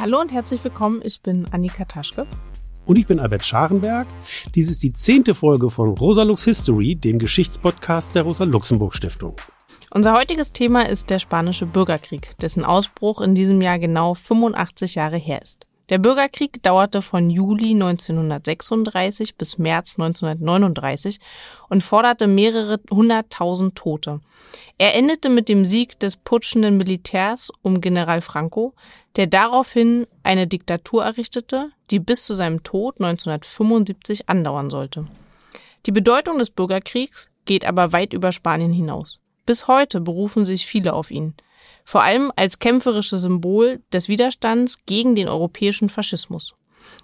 Hallo und herzlich willkommen. Ich bin Annika Taschke. Und ich bin Albert Scharenberg. Dies ist die zehnte Folge von Rosalux History, dem Geschichtspodcast der Rosa-Luxemburg-Stiftung. Unser heutiges Thema ist der Spanische Bürgerkrieg, dessen Ausbruch in diesem Jahr genau 85 Jahre her ist. Der Bürgerkrieg dauerte von Juli 1936 bis März 1939 und forderte mehrere hunderttausend Tote. Er endete mit dem Sieg des putschenden Militärs um General Franco, der daraufhin eine Diktatur errichtete, die bis zu seinem Tod 1975 andauern sollte. Die Bedeutung des Bürgerkriegs geht aber weit über Spanien hinaus. Bis heute berufen sich viele auf ihn vor allem als kämpferisches Symbol des Widerstands gegen den europäischen Faschismus.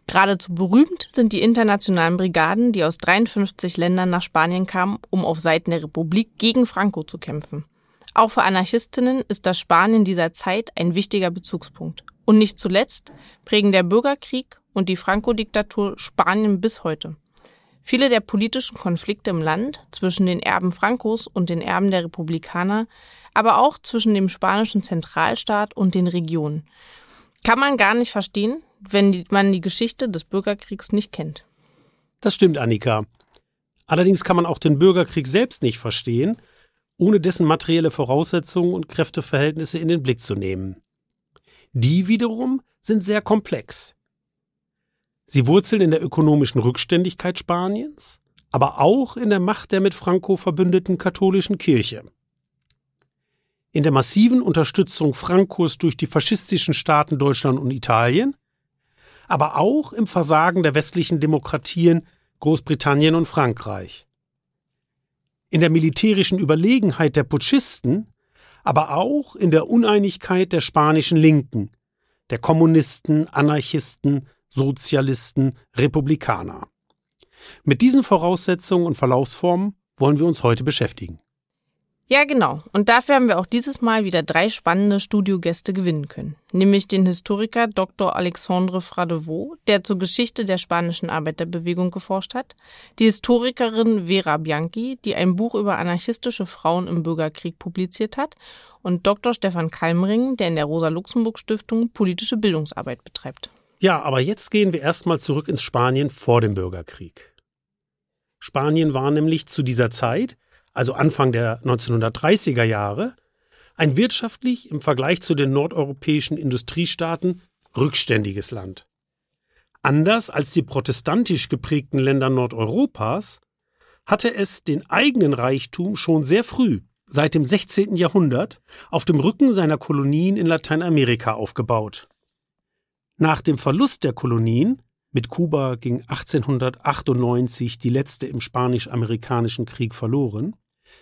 Geradezu berühmt sind die internationalen Brigaden, die aus 53 Ländern nach Spanien kamen, um auf Seiten der Republik gegen Franco zu kämpfen. Auch für Anarchistinnen ist das Spanien dieser Zeit ein wichtiger Bezugspunkt. Und nicht zuletzt prägen der Bürgerkrieg und die Franco-Diktatur Spanien bis heute. Viele der politischen Konflikte im Land zwischen den Erben Francos und den Erben der Republikaner aber auch zwischen dem spanischen Zentralstaat und den Regionen. Kann man gar nicht verstehen, wenn man die Geschichte des Bürgerkriegs nicht kennt. Das stimmt, Annika. Allerdings kann man auch den Bürgerkrieg selbst nicht verstehen, ohne dessen materielle Voraussetzungen und Kräfteverhältnisse in den Blick zu nehmen. Die wiederum sind sehr komplex. Sie wurzeln in der ökonomischen Rückständigkeit Spaniens, aber auch in der Macht der mit Franco verbündeten katholischen Kirche in der massiven Unterstützung Frankos durch die faschistischen Staaten Deutschland und Italien, aber auch im Versagen der westlichen Demokratien Großbritannien und Frankreich. In der militärischen Überlegenheit der Putschisten, aber auch in der Uneinigkeit der spanischen Linken, der Kommunisten, Anarchisten, Sozialisten, Republikaner. Mit diesen Voraussetzungen und Verlaufsformen wollen wir uns heute beschäftigen. Ja, genau. Und dafür haben wir auch dieses Mal wieder drei spannende Studiogäste gewinnen können. Nämlich den Historiker Dr. Alexandre Fradevaux, der zur Geschichte der spanischen Arbeiterbewegung geforscht hat, die Historikerin Vera Bianchi, die ein Buch über anarchistische Frauen im Bürgerkrieg publiziert hat, und Dr. Stefan Kalmring, der in der Rosa-Luxemburg-Stiftung politische Bildungsarbeit betreibt. Ja, aber jetzt gehen wir erstmal zurück ins Spanien vor dem Bürgerkrieg. Spanien war nämlich zu dieser Zeit also Anfang der 1930er Jahre, ein wirtschaftlich im Vergleich zu den nordeuropäischen Industriestaaten rückständiges Land. Anders als die protestantisch geprägten Länder Nordeuropas hatte es den eigenen Reichtum schon sehr früh, seit dem 16. Jahrhundert, auf dem Rücken seiner Kolonien in Lateinamerika aufgebaut. Nach dem Verlust der Kolonien mit Kuba ging 1898 die letzte im Spanisch-Amerikanischen Krieg verloren,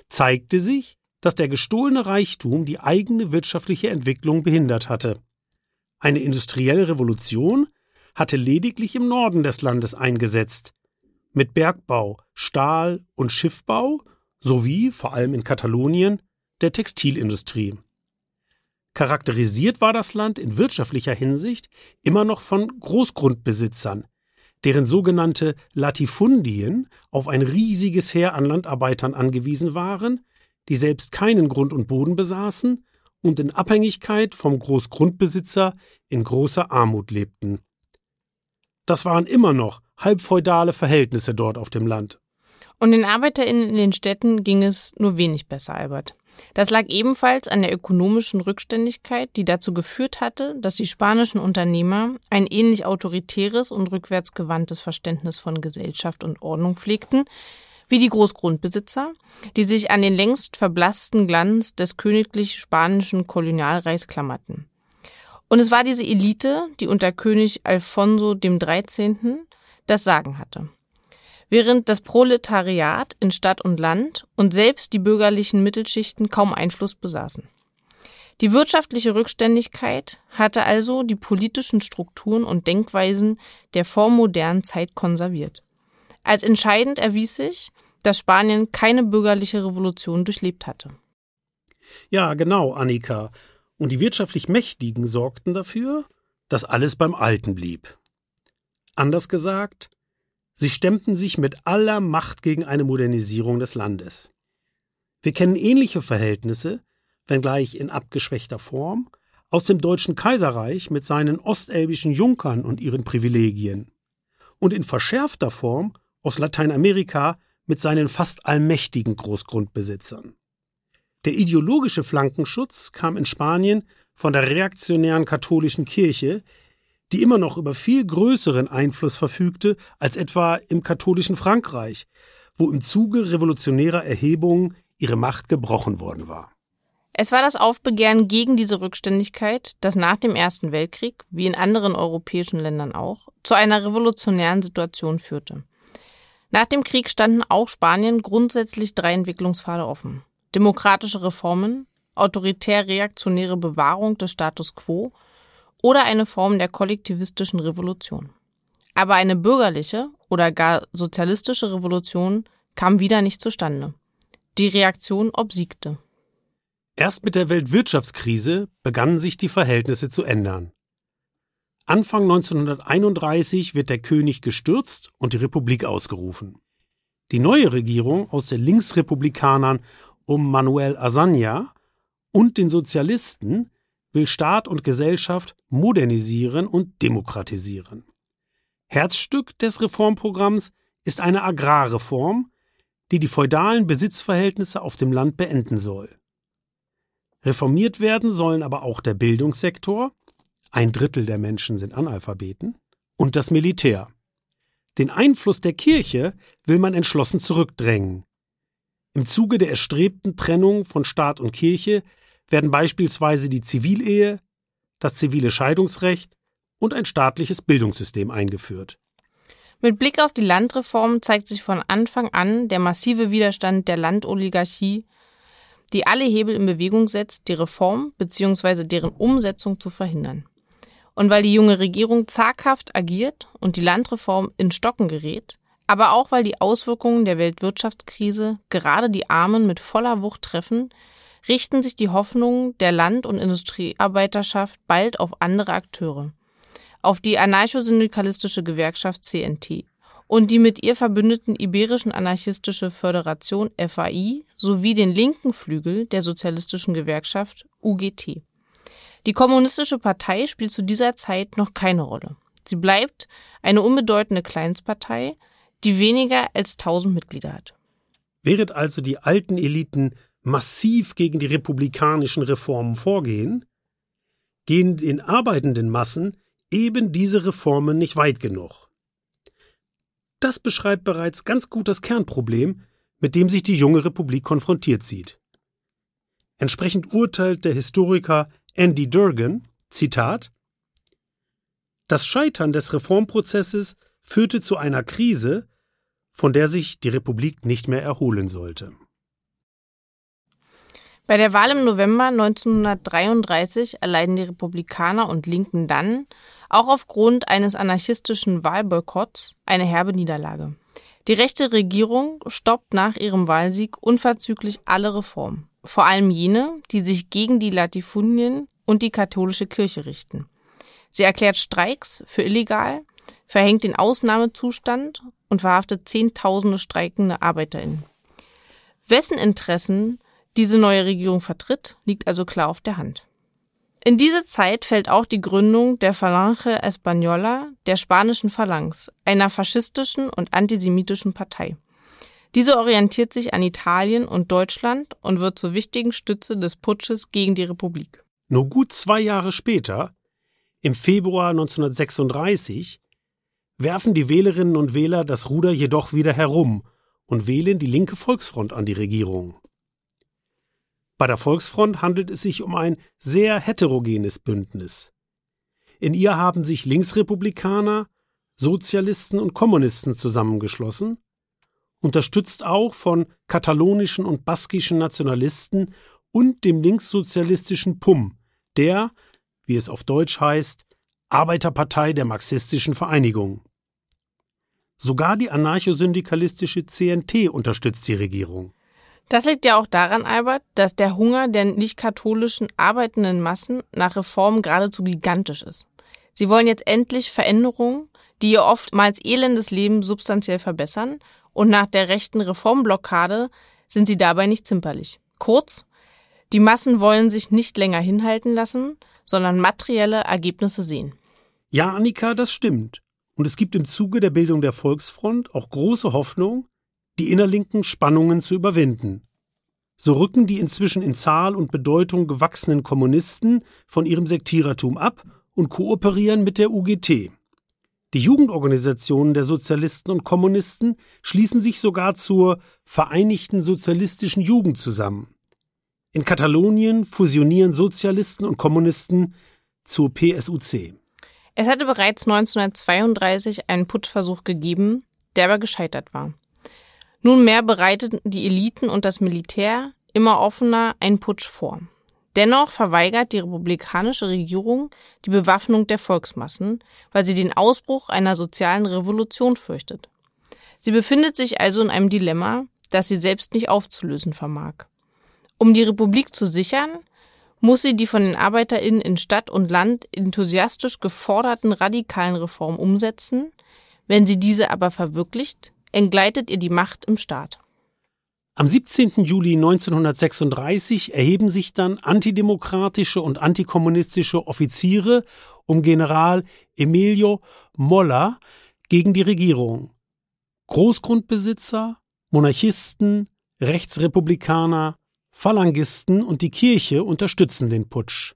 zeigte sich, dass der gestohlene Reichtum die eigene wirtschaftliche Entwicklung behindert hatte. Eine industrielle Revolution hatte lediglich im Norden des Landes eingesetzt, mit Bergbau, Stahl und Schiffbau sowie, vor allem in Katalonien, der Textilindustrie. Charakterisiert war das Land in wirtschaftlicher Hinsicht immer noch von Großgrundbesitzern, deren sogenannte Latifundien auf ein riesiges Heer an Landarbeitern angewiesen waren, die selbst keinen Grund und Boden besaßen und in Abhängigkeit vom Großgrundbesitzer in großer Armut lebten. Das waren immer noch halbfeudale Verhältnisse dort auf dem Land. Und den ArbeiterInnen in den Städten ging es nur wenig besser, Albert. Das lag ebenfalls an der ökonomischen Rückständigkeit, die dazu geführt hatte, dass die spanischen Unternehmer ein ähnlich autoritäres und rückwärtsgewandtes Verständnis von Gesellschaft und Ordnung pflegten, wie die Großgrundbesitzer, die sich an den längst verblassten Glanz des königlich spanischen Kolonialreichs klammerten. Und es war diese Elite, die unter König Alfonso dem 13. das Sagen hatte während das Proletariat in Stadt und Land und selbst die bürgerlichen Mittelschichten kaum Einfluss besaßen. Die wirtschaftliche Rückständigkeit hatte also die politischen Strukturen und Denkweisen der vormodernen Zeit konserviert. Als entscheidend erwies sich, dass Spanien keine bürgerliche Revolution durchlebt hatte. Ja, genau, Annika. Und die wirtschaftlich Mächtigen sorgten dafür, dass alles beim Alten blieb. Anders gesagt, Sie stemmten sich mit aller Macht gegen eine Modernisierung des Landes. Wir kennen ähnliche Verhältnisse, wenngleich in abgeschwächter Form, aus dem Deutschen Kaiserreich mit seinen ostelbischen Junkern und ihren Privilegien und in verschärfter Form aus Lateinamerika mit seinen fast allmächtigen Großgrundbesitzern. Der ideologische Flankenschutz kam in Spanien von der reaktionären katholischen Kirche, die immer noch über viel größeren Einfluss verfügte als etwa im katholischen Frankreich, wo im Zuge revolutionärer Erhebungen ihre Macht gebrochen worden war. Es war das Aufbegehren gegen diese Rückständigkeit, das nach dem Ersten Weltkrieg, wie in anderen europäischen Ländern auch, zu einer revolutionären Situation führte. Nach dem Krieg standen auch Spanien grundsätzlich drei Entwicklungspfade offen. Demokratische Reformen, autoritär-reaktionäre Bewahrung des Status quo oder eine Form der kollektivistischen Revolution. Aber eine bürgerliche oder gar sozialistische Revolution kam wieder nicht zustande. Die Reaktion obsiegte. Erst mit der Weltwirtschaftskrise begannen sich die Verhältnisse zu ändern. Anfang 1931 wird der König gestürzt und die Republik ausgerufen. Die neue Regierung aus den Linksrepublikanern um Manuel Azaña und den Sozialisten will Staat und Gesellschaft modernisieren und demokratisieren. Herzstück des Reformprogramms ist eine Agrarreform, die die feudalen Besitzverhältnisse auf dem Land beenden soll. Reformiert werden sollen aber auch der Bildungssektor, ein Drittel der Menschen sind Analphabeten, und das Militär. Den Einfluss der Kirche will man entschlossen zurückdrängen. Im Zuge der erstrebten Trennung von Staat und Kirche werden beispielsweise die Zivilehe, das zivile Scheidungsrecht und ein staatliches Bildungssystem eingeführt. Mit Blick auf die Landreform zeigt sich von Anfang an der massive Widerstand der Landoligarchie, die alle Hebel in Bewegung setzt, die Reform bzw. deren Umsetzung zu verhindern. Und weil die junge Regierung zaghaft agiert und die Landreform in Stocken gerät, aber auch weil die Auswirkungen der Weltwirtschaftskrise gerade die Armen mit voller Wucht treffen, richten sich die Hoffnungen der Land- und Industriearbeiterschaft bald auf andere Akteure, auf die anarchosyndikalistische Gewerkschaft CNT und die mit ihr verbündeten Iberischen Anarchistische Föderation FAI sowie den linken Flügel der sozialistischen Gewerkschaft UGT. Die Kommunistische Partei spielt zu dieser Zeit noch keine Rolle. Sie bleibt eine unbedeutende Kleinstpartei, die weniger als 1000 Mitglieder hat. Während also die alten Eliten massiv gegen die republikanischen Reformen vorgehen, gehen den arbeitenden Massen eben diese Reformen nicht weit genug. Das beschreibt bereits ganz gut das Kernproblem, mit dem sich die junge Republik konfrontiert sieht. Entsprechend urteilt der Historiker Andy Durgan, Zitat, Das Scheitern des Reformprozesses führte zu einer Krise, von der sich die Republik nicht mehr erholen sollte. Bei der Wahl im November 1933 erleiden die Republikaner und Linken dann, auch aufgrund eines anarchistischen Wahlboykotts, eine herbe Niederlage. Die rechte Regierung stoppt nach ihrem Wahlsieg unverzüglich alle Reformen, vor allem jene, die sich gegen die Latifundien und die katholische Kirche richten. Sie erklärt Streiks für illegal, verhängt den Ausnahmezustand und verhaftet Zehntausende streikende ArbeiterInnen. Wessen Interessen diese neue Regierung vertritt, liegt also klar auf der Hand. In diese Zeit fällt auch die Gründung der Falange Española, der spanischen Phalanx, einer faschistischen und antisemitischen Partei. Diese orientiert sich an Italien und Deutschland und wird zur wichtigen Stütze des Putsches gegen die Republik. Nur gut zwei Jahre später, im Februar 1936, werfen die Wählerinnen und Wähler das Ruder jedoch wieder herum und wählen die linke Volksfront an die Regierung. Bei der Volksfront handelt es sich um ein sehr heterogenes Bündnis. In ihr haben sich Linksrepublikaner, Sozialisten und Kommunisten zusammengeschlossen, unterstützt auch von katalonischen und baskischen Nationalisten und dem linkssozialistischen PUM, der, wie es auf Deutsch heißt, Arbeiterpartei der marxistischen Vereinigung. Sogar die anarchosyndikalistische CNT unterstützt die Regierung. Das liegt ja auch daran, Albert, dass der Hunger der nicht-katholischen arbeitenden Massen nach Reformen geradezu gigantisch ist. Sie wollen jetzt endlich Veränderungen, die ihr oftmals elendes Leben substanziell verbessern, und nach der rechten Reformblockade sind sie dabei nicht zimperlich. Kurz, die Massen wollen sich nicht länger hinhalten lassen, sondern materielle Ergebnisse sehen. Ja, Annika, das stimmt. Und es gibt im Zuge der Bildung der Volksfront auch große Hoffnung, die innerlinken Spannungen zu überwinden. So rücken die inzwischen in Zahl und Bedeutung gewachsenen Kommunisten von ihrem Sektierertum ab und kooperieren mit der UGT. Die Jugendorganisationen der Sozialisten und Kommunisten schließen sich sogar zur Vereinigten Sozialistischen Jugend zusammen. In Katalonien fusionieren Sozialisten und Kommunisten zur PSUC. Es hatte bereits 1932 einen Putschversuch gegeben, der aber gescheitert war. Nunmehr bereiteten die Eliten und das Militär immer offener einen Putsch vor. Dennoch verweigert die republikanische Regierung die Bewaffnung der Volksmassen, weil sie den Ausbruch einer sozialen Revolution fürchtet. Sie befindet sich also in einem Dilemma, das sie selbst nicht aufzulösen vermag. Um die Republik zu sichern, muss sie die von den ArbeiterInnen in Stadt und Land enthusiastisch geforderten radikalen Reformen umsetzen. Wenn sie diese aber verwirklicht, entgleitet ihr die Macht im Staat. Am 17. Juli 1936 erheben sich dann antidemokratische und antikommunistische Offiziere um General Emilio Molla gegen die Regierung. Großgrundbesitzer, Monarchisten, Rechtsrepublikaner, Phalangisten und die Kirche unterstützen den Putsch.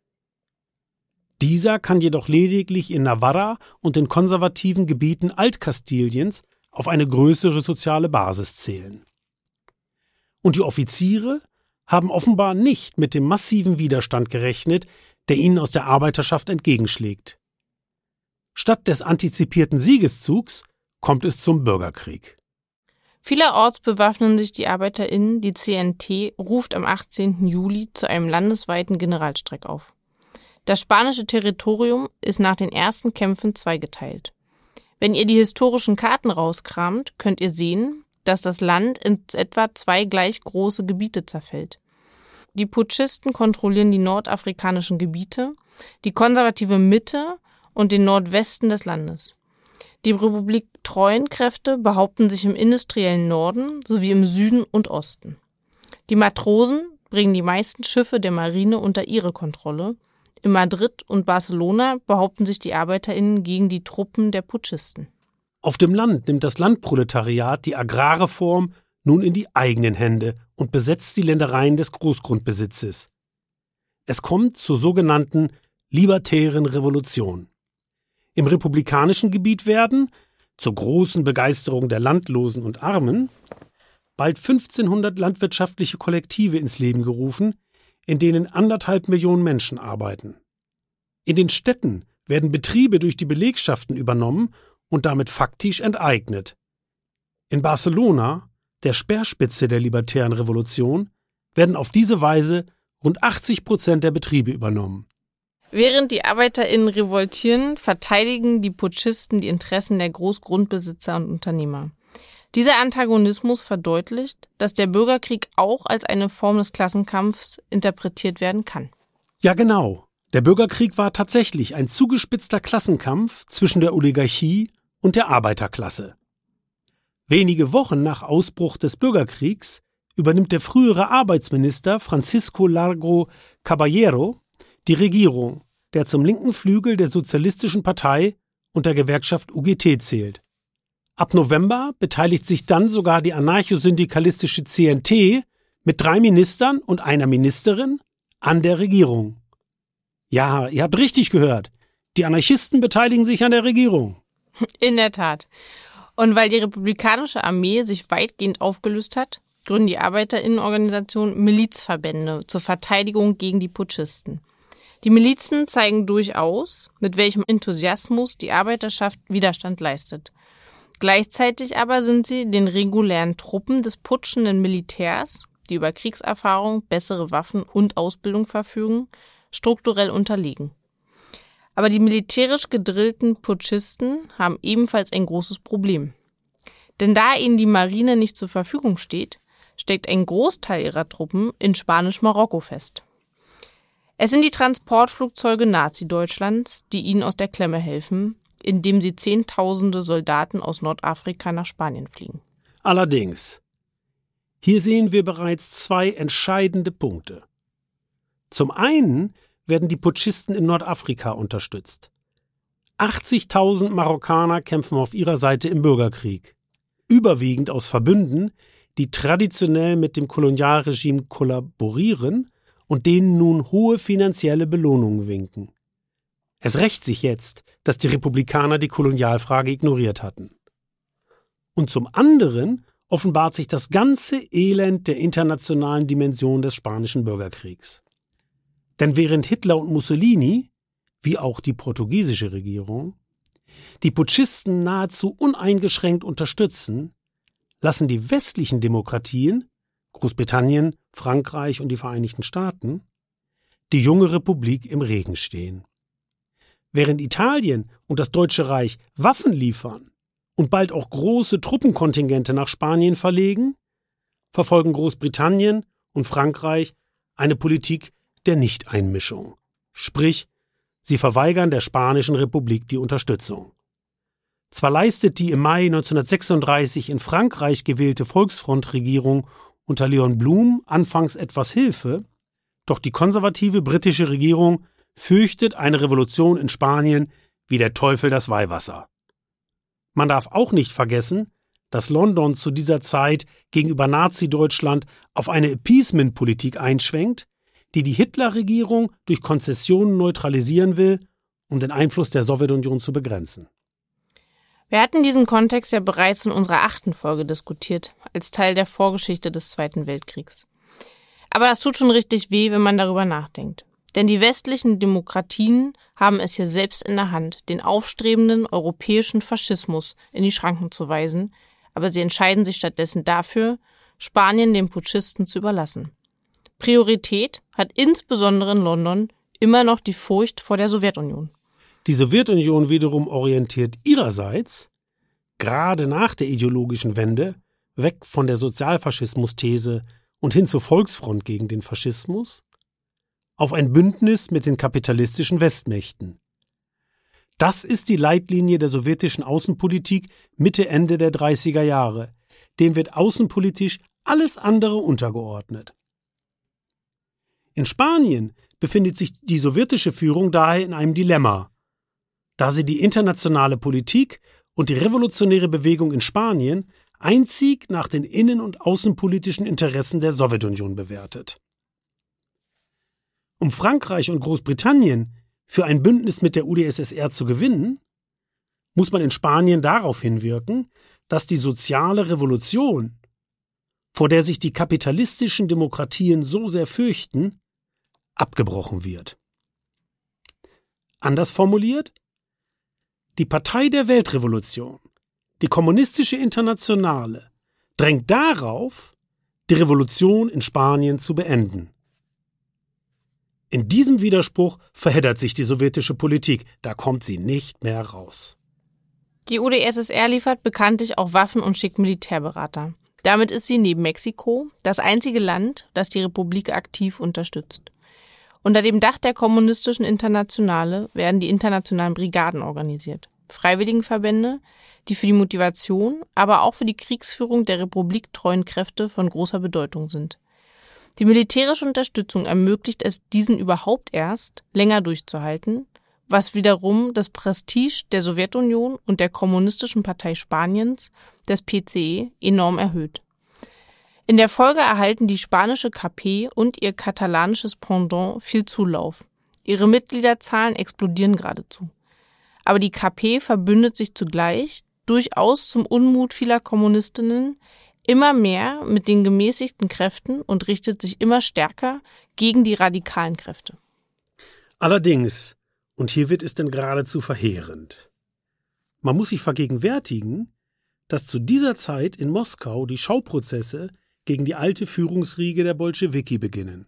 Dieser kann jedoch lediglich in Navarra und den konservativen Gebieten Altkastiliens auf eine größere soziale Basis zählen. Und die Offiziere haben offenbar nicht mit dem massiven Widerstand gerechnet, der ihnen aus der Arbeiterschaft entgegenschlägt. Statt des antizipierten Siegeszugs kommt es zum Bürgerkrieg. Vielerorts bewaffnen sich die ArbeiterInnen, die CNT ruft am 18. Juli zu einem landesweiten Generalstreik auf. Das spanische Territorium ist nach den ersten Kämpfen zweigeteilt. Wenn ihr die historischen Karten rauskramt, könnt ihr sehen, dass das Land in etwa zwei gleich große Gebiete zerfällt. Die Putschisten kontrollieren die nordafrikanischen Gebiete, die konservative Mitte und den Nordwesten des Landes. Die Republik treuen Kräfte behaupten sich im industriellen Norden sowie im Süden und Osten. Die Matrosen bringen die meisten Schiffe der Marine unter ihre Kontrolle. In Madrid und Barcelona behaupten sich die Arbeiterinnen gegen die Truppen der Putschisten. Auf dem Land nimmt das Landproletariat die Agrarreform nun in die eigenen Hände und besetzt die Ländereien des Großgrundbesitzes. Es kommt zur sogenannten libertären Revolution. Im republikanischen Gebiet werden, zur großen Begeisterung der Landlosen und Armen, bald 1500 landwirtschaftliche Kollektive ins Leben gerufen, in denen anderthalb Millionen Menschen arbeiten. In den Städten werden Betriebe durch die Belegschaften übernommen und damit faktisch enteignet. In Barcelona, der Speerspitze der libertären Revolution, werden auf diese Weise rund 80 Prozent der Betriebe übernommen. Während die ArbeiterInnen revoltieren, verteidigen die Putschisten die Interessen der Großgrundbesitzer und Unternehmer. Dieser Antagonismus verdeutlicht, dass der Bürgerkrieg auch als eine Form des Klassenkampfs interpretiert werden kann. Ja, genau. Der Bürgerkrieg war tatsächlich ein zugespitzter Klassenkampf zwischen der Oligarchie und der Arbeiterklasse. Wenige Wochen nach Ausbruch des Bürgerkriegs übernimmt der frühere Arbeitsminister Francisco Largo Caballero die Regierung, der zum linken Flügel der Sozialistischen Partei und der Gewerkschaft UGT zählt. Ab November beteiligt sich dann sogar die anarchosyndikalistische CNT mit drei Ministern und einer Ministerin an der Regierung. Ja, ihr habt richtig gehört. Die Anarchisten beteiligen sich an der Regierung. In der Tat. Und weil die republikanische Armee sich weitgehend aufgelöst hat, gründen die Arbeiterinnenorganisationen Milizverbände zur Verteidigung gegen die Putschisten. Die Milizen zeigen durchaus, mit welchem Enthusiasmus die Arbeiterschaft Widerstand leistet. Gleichzeitig aber sind sie den regulären Truppen des putschenden Militärs, die über Kriegserfahrung, bessere Waffen und Ausbildung verfügen, strukturell unterlegen. Aber die militärisch gedrillten Putschisten haben ebenfalls ein großes Problem. Denn da ihnen die Marine nicht zur Verfügung steht, steckt ein Großteil ihrer Truppen in Spanisch-Marokko fest. Es sind die Transportflugzeuge Nazi-Deutschlands, die ihnen aus der Klemme helfen, indem sie Zehntausende Soldaten aus Nordafrika nach Spanien fliegen. Allerdings, hier sehen wir bereits zwei entscheidende Punkte. Zum einen werden die Putschisten in Nordafrika unterstützt. 80.000 Marokkaner kämpfen auf ihrer Seite im Bürgerkrieg. Überwiegend aus Verbünden, die traditionell mit dem Kolonialregime kollaborieren und denen nun hohe finanzielle Belohnungen winken. Es rächt sich jetzt, dass die Republikaner die Kolonialfrage ignoriert hatten. Und zum anderen offenbart sich das ganze Elend der internationalen Dimension des spanischen Bürgerkriegs. Denn während Hitler und Mussolini, wie auch die portugiesische Regierung, die Putschisten nahezu uneingeschränkt unterstützen, lassen die westlichen Demokratien, Großbritannien, Frankreich und die Vereinigten Staaten, die junge Republik im Regen stehen. Während Italien und das Deutsche Reich Waffen liefern und bald auch große Truppenkontingente nach Spanien verlegen, verfolgen Großbritannien und Frankreich eine Politik der Nichteinmischung. Sprich, sie verweigern der Spanischen Republik die Unterstützung. Zwar leistet die im Mai 1936 in Frankreich gewählte Volksfrontregierung unter Leon Blum anfangs etwas Hilfe, doch die konservative britische Regierung fürchtet eine Revolution in Spanien wie der Teufel das Weihwasser. Man darf auch nicht vergessen, dass London zu dieser Zeit gegenüber Nazi-Deutschland auf eine Appeasement-Politik einschwenkt, die die Hitler-Regierung durch Konzessionen neutralisieren will, um den Einfluss der Sowjetunion zu begrenzen. Wir hatten diesen Kontext ja bereits in unserer achten Folge diskutiert, als Teil der Vorgeschichte des Zweiten Weltkriegs. Aber das tut schon richtig weh, wenn man darüber nachdenkt. Denn die westlichen Demokratien haben es hier selbst in der Hand, den aufstrebenden europäischen Faschismus in die Schranken zu weisen, aber sie entscheiden sich stattdessen dafür, Spanien den Putschisten zu überlassen. Priorität hat insbesondere in London immer noch die Furcht vor der Sowjetunion. Die Sowjetunion wiederum orientiert ihrerseits, gerade nach der ideologischen Wende, weg von der Sozialfaschismus-These und hin zur Volksfront gegen den Faschismus, auf ein Bündnis mit den kapitalistischen Westmächten. Das ist die Leitlinie der sowjetischen Außenpolitik Mitte Ende der 30er Jahre. Dem wird außenpolitisch alles andere untergeordnet. In Spanien befindet sich die sowjetische Führung daher in einem Dilemma, da sie die internationale Politik und die revolutionäre Bewegung in Spanien einzig nach den innen- und außenpolitischen Interessen der Sowjetunion bewertet. Um Frankreich und Großbritannien für ein Bündnis mit der UdSSR zu gewinnen, muss man in Spanien darauf hinwirken, dass die soziale Revolution, vor der sich die kapitalistischen Demokratien so sehr fürchten, abgebrochen wird. Anders formuliert, die Partei der Weltrevolution, die kommunistische Internationale, drängt darauf, die Revolution in Spanien zu beenden. In diesem Widerspruch verheddert sich die sowjetische Politik, da kommt sie nicht mehr raus. Die UdSSR liefert bekanntlich auch Waffen und schickt Militärberater. Damit ist sie neben Mexiko das einzige Land, das die Republik aktiv unterstützt. Unter dem Dach der Kommunistischen Internationale werden die internationalen Brigaden organisiert. Freiwilligenverbände, die für die Motivation, aber auch für die Kriegsführung der republiktreuen Kräfte von großer Bedeutung sind. Die militärische Unterstützung ermöglicht es diesen überhaupt erst, länger durchzuhalten, was wiederum das Prestige der Sowjetunion und der Kommunistischen Partei Spaniens, des PCE, enorm erhöht. In der Folge erhalten die spanische KP und ihr katalanisches Pendant viel Zulauf. Ihre Mitgliederzahlen explodieren geradezu. Aber die KP verbündet sich zugleich, durchaus zum Unmut vieler Kommunistinnen, immer mehr mit den gemäßigten Kräften und richtet sich immer stärker gegen die radikalen Kräfte. Allerdings, und hier wird es denn geradezu verheerend. Man muss sich vergegenwärtigen, dass zu dieser Zeit in Moskau die Schauprozesse gegen die alte Führungsriege der Bolschewiki beginnen.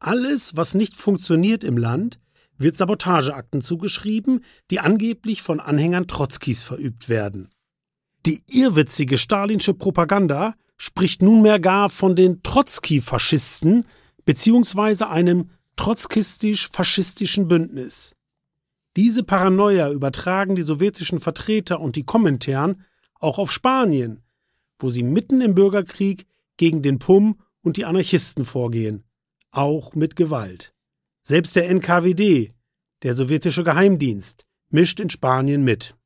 Alles, was nicht funktioniert im Land, wird Sabotageakten zugeschrieben, die angeblich von Anhängern Trotzkis verübt werden. Die irrwitzige stalinsche Propaganda spricht nunmehr gar von den Trotzki-Faschisten beziehungsweise einem trotzkistisch-faschistischen Bündnis. Diese Paranoia übertragen die sowjetischen Vertreter und die Kommentaren auch auf Spanien, wo sie mitten im Bürgerkrieg gegen den PUM und die Anarchisten vorgehen, auch mit Gewalt. Selbst der NKWD, der sowjetische Geheimdienst, mischt in Spanien mit.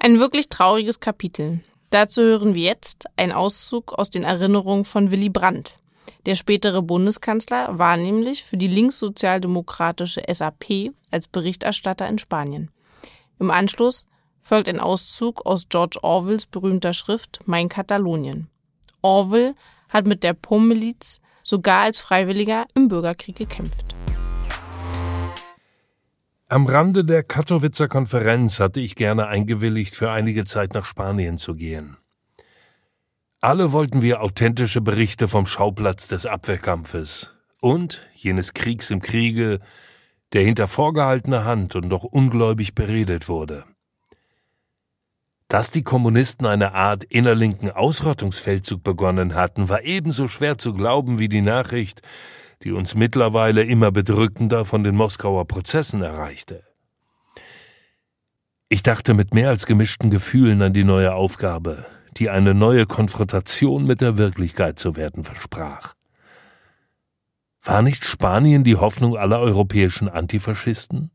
Ein wirklich trauriges Kapitel. Dazu hören wir jetzt einen Auszug aus den Erinnerungen von Willy Brandt. Der spätere Bundeskanzler war nämlich für die linkssozialdemokratische SAP als Berichterstatter in Spanien. Im Anschluss folgt ein Auszug aus George Orwells berühmter Schrift Mein Katalonien. Orwell hat mit der POM-Miliz sogar als Freiwilliger im Bürgerkrieg gekämpft. Am Rande der Katowicer Konferenz hatte ich gerne eingewilligt, für einige Zeit nach Spanien zu gehen. Alle wollten wir authentische Berichte vom Schauplatz des Abwehrkampfes und jenes Kriegs im Kriege, der hinter vorgehaltener Hand und doch ungläubig beredet wurde. Dass die Kommunisten eine Art innerlinken Ausrottungsfeldzug begonnen hatten, war ebenso schwer zu glauben wie die Nachricht, die uns mittlerweile immer bedrückender von den Moskauer Prozessen erreichte. Ich dachte mit mehr als gemischten Gefühlen an die neue Aufgabe, die eine neue Konfrontation mit der Wirklichkeit zu werden versprach. War nicht Spanien die Hoffnung aller europäischen Antifaschisten?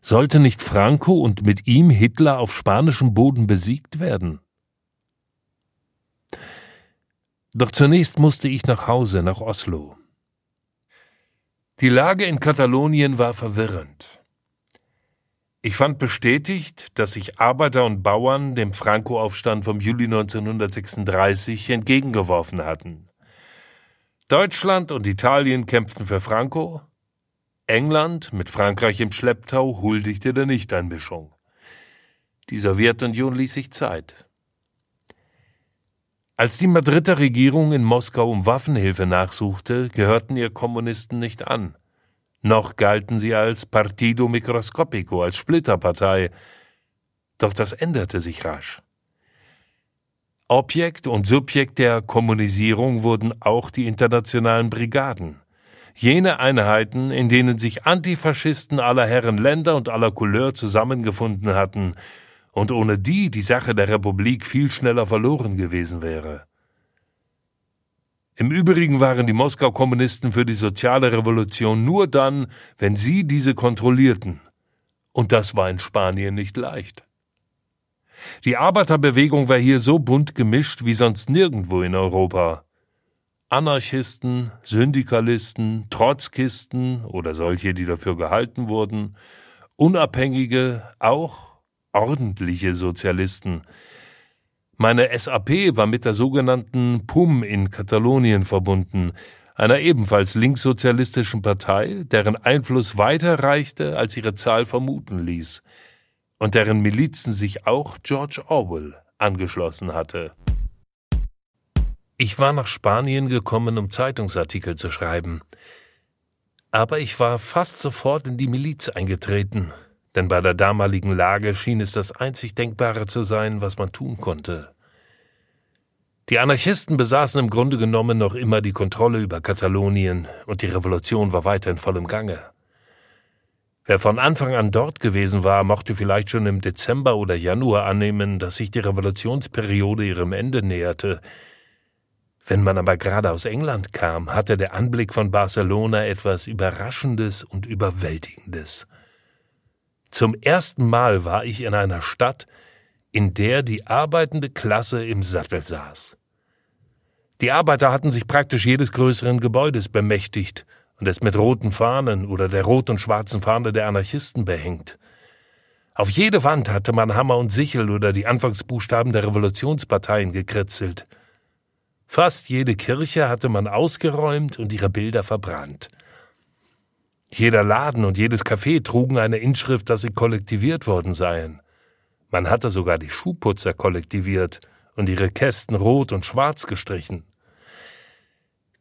Sollte nicht Franco und mit ihm Hitler auf spanischem Boden besiegt werden? Doch zunächst musste ich nach Hause, nach Oslo. Die Lage in Katalonien war verwirrend. Ich fand bestätigt, dass sich Arbeiter und Bauern dem Franco-Aufstand vom Juli 1936 entgegengeworfen hatten. Deutschland und Italien kämpften für Franco, England mit Frankreich im Schlepptau huldigte der Nichteinmischung. Die Sowjetunion ließ sich Zeit. Als die Madrider Regierung in Moskau um Waffenhilfe nachsuchte, gehörten ihr Kommunisten nicht an. Noch galten sie als Partido Microscopico, als Splitterpartei. Doch das änderte sich rasch. Objekt und Subjekt der Kommunisierung wurden auch die internationalen Brigaden. Jene Einheiten, in denen sich Antifaschisten aller Herren Länder und aller Couleur zusammengefunden hatten und ohne die die Sache der Republik viel schneller verloren gewesen wäre. Im Übrigen waren die Moskau-Kommunisten für die soziale Revolution nur dann, wenn sie diese kontrollierten. Und das war in Spanien nicht leicht. Die Arbeiterbewegung war hier so bunt gemischt wie sonst nirgendwo in Europa. Anarchisten, Syndikalisten, Trotzkisten oder solche, die dafür gehalten wurden, Unabhängige, auch ordentliche Sozialisten. Meine SAP war mit der sogenannten PUM in Katalonien verbunden, einer ebenfalls linkssozialistischen Partei, deren Einfluss weiter reichte, als ihre Zahl vermuten ließ, und deren Milizen sich auch George Orwell angeschlossen hatte. Ich war nach Spanien gekommen, um Zeitungsartikel zu schreiben. Aber ich war fast sofort in die Miliz eingetreten, denn bei der damaligen Lage schien es das einzig Denkbare zu sein, was man tun konnte. Die Anarchisten besaßen im Grunde genommen noch immer die Kontrolle über Katalonien und die Revolution war weiter in vollem Gange. Wer von Anfang an dort gewesen war, mochte vielleicht schon im Dezember oder Januar annehmen, dass sich die Revolutionsperiode ihrem Ende näherte. Wenn man aber gerade aus England kam, hatte der Anblick von Barcelona etwas Überraschendes und Überwältigendes. Zum ersten Mal war ich in einer Stadt, in der die arbeitende Klasse im Sattel saß. Die Arbeiter hatten sich praktisch jedes größeren Gebäudes bemächtigt und es mit roten Fahnen oder der rot und schwarzen Fahne der Anarchisten behängt. Auf jede Wand hatte man Hammer und Sichel oder die Anfangsbuchstaben der Revolutionsparteien gekritzelt. Fast jede Kirche hatte man ausgeräumt und ihre Bilder verbrannt. Jeder Laden und jedes Café trugen eine Inschrift, dass sie kollektiviert worden seien. Man hatte sogar die Schuhputzer kollektiviert und ihre Kästen rot und schwarz gestrichen.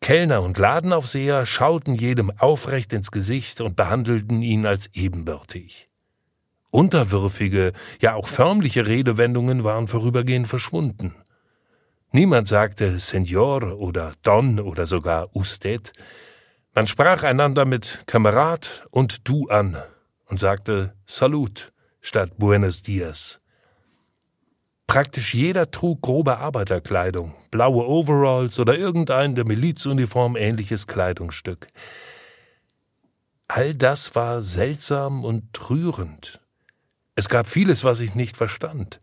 Kellner und Ladenaufseher schauten jedem aufrecht ins Gesicht und behandelten ihn als ebenbürtig. Unterwürfige, ja auch förmliche Redewendungen waren vorübergehend verschwunden. Niemand sagte Senor oder Don oder sogar Usted, man sprach einander mit Kamerad und Du an und sagte Salut statt Buenos Dias. Praktisch jeder trug grobe Arbeiterkleidung, blaue Overalls oder irgendein der Milizuniform ähnliches Kleidungsstück. All das war seltsam und rührend. Es gab vieles, was ich nicht verstand.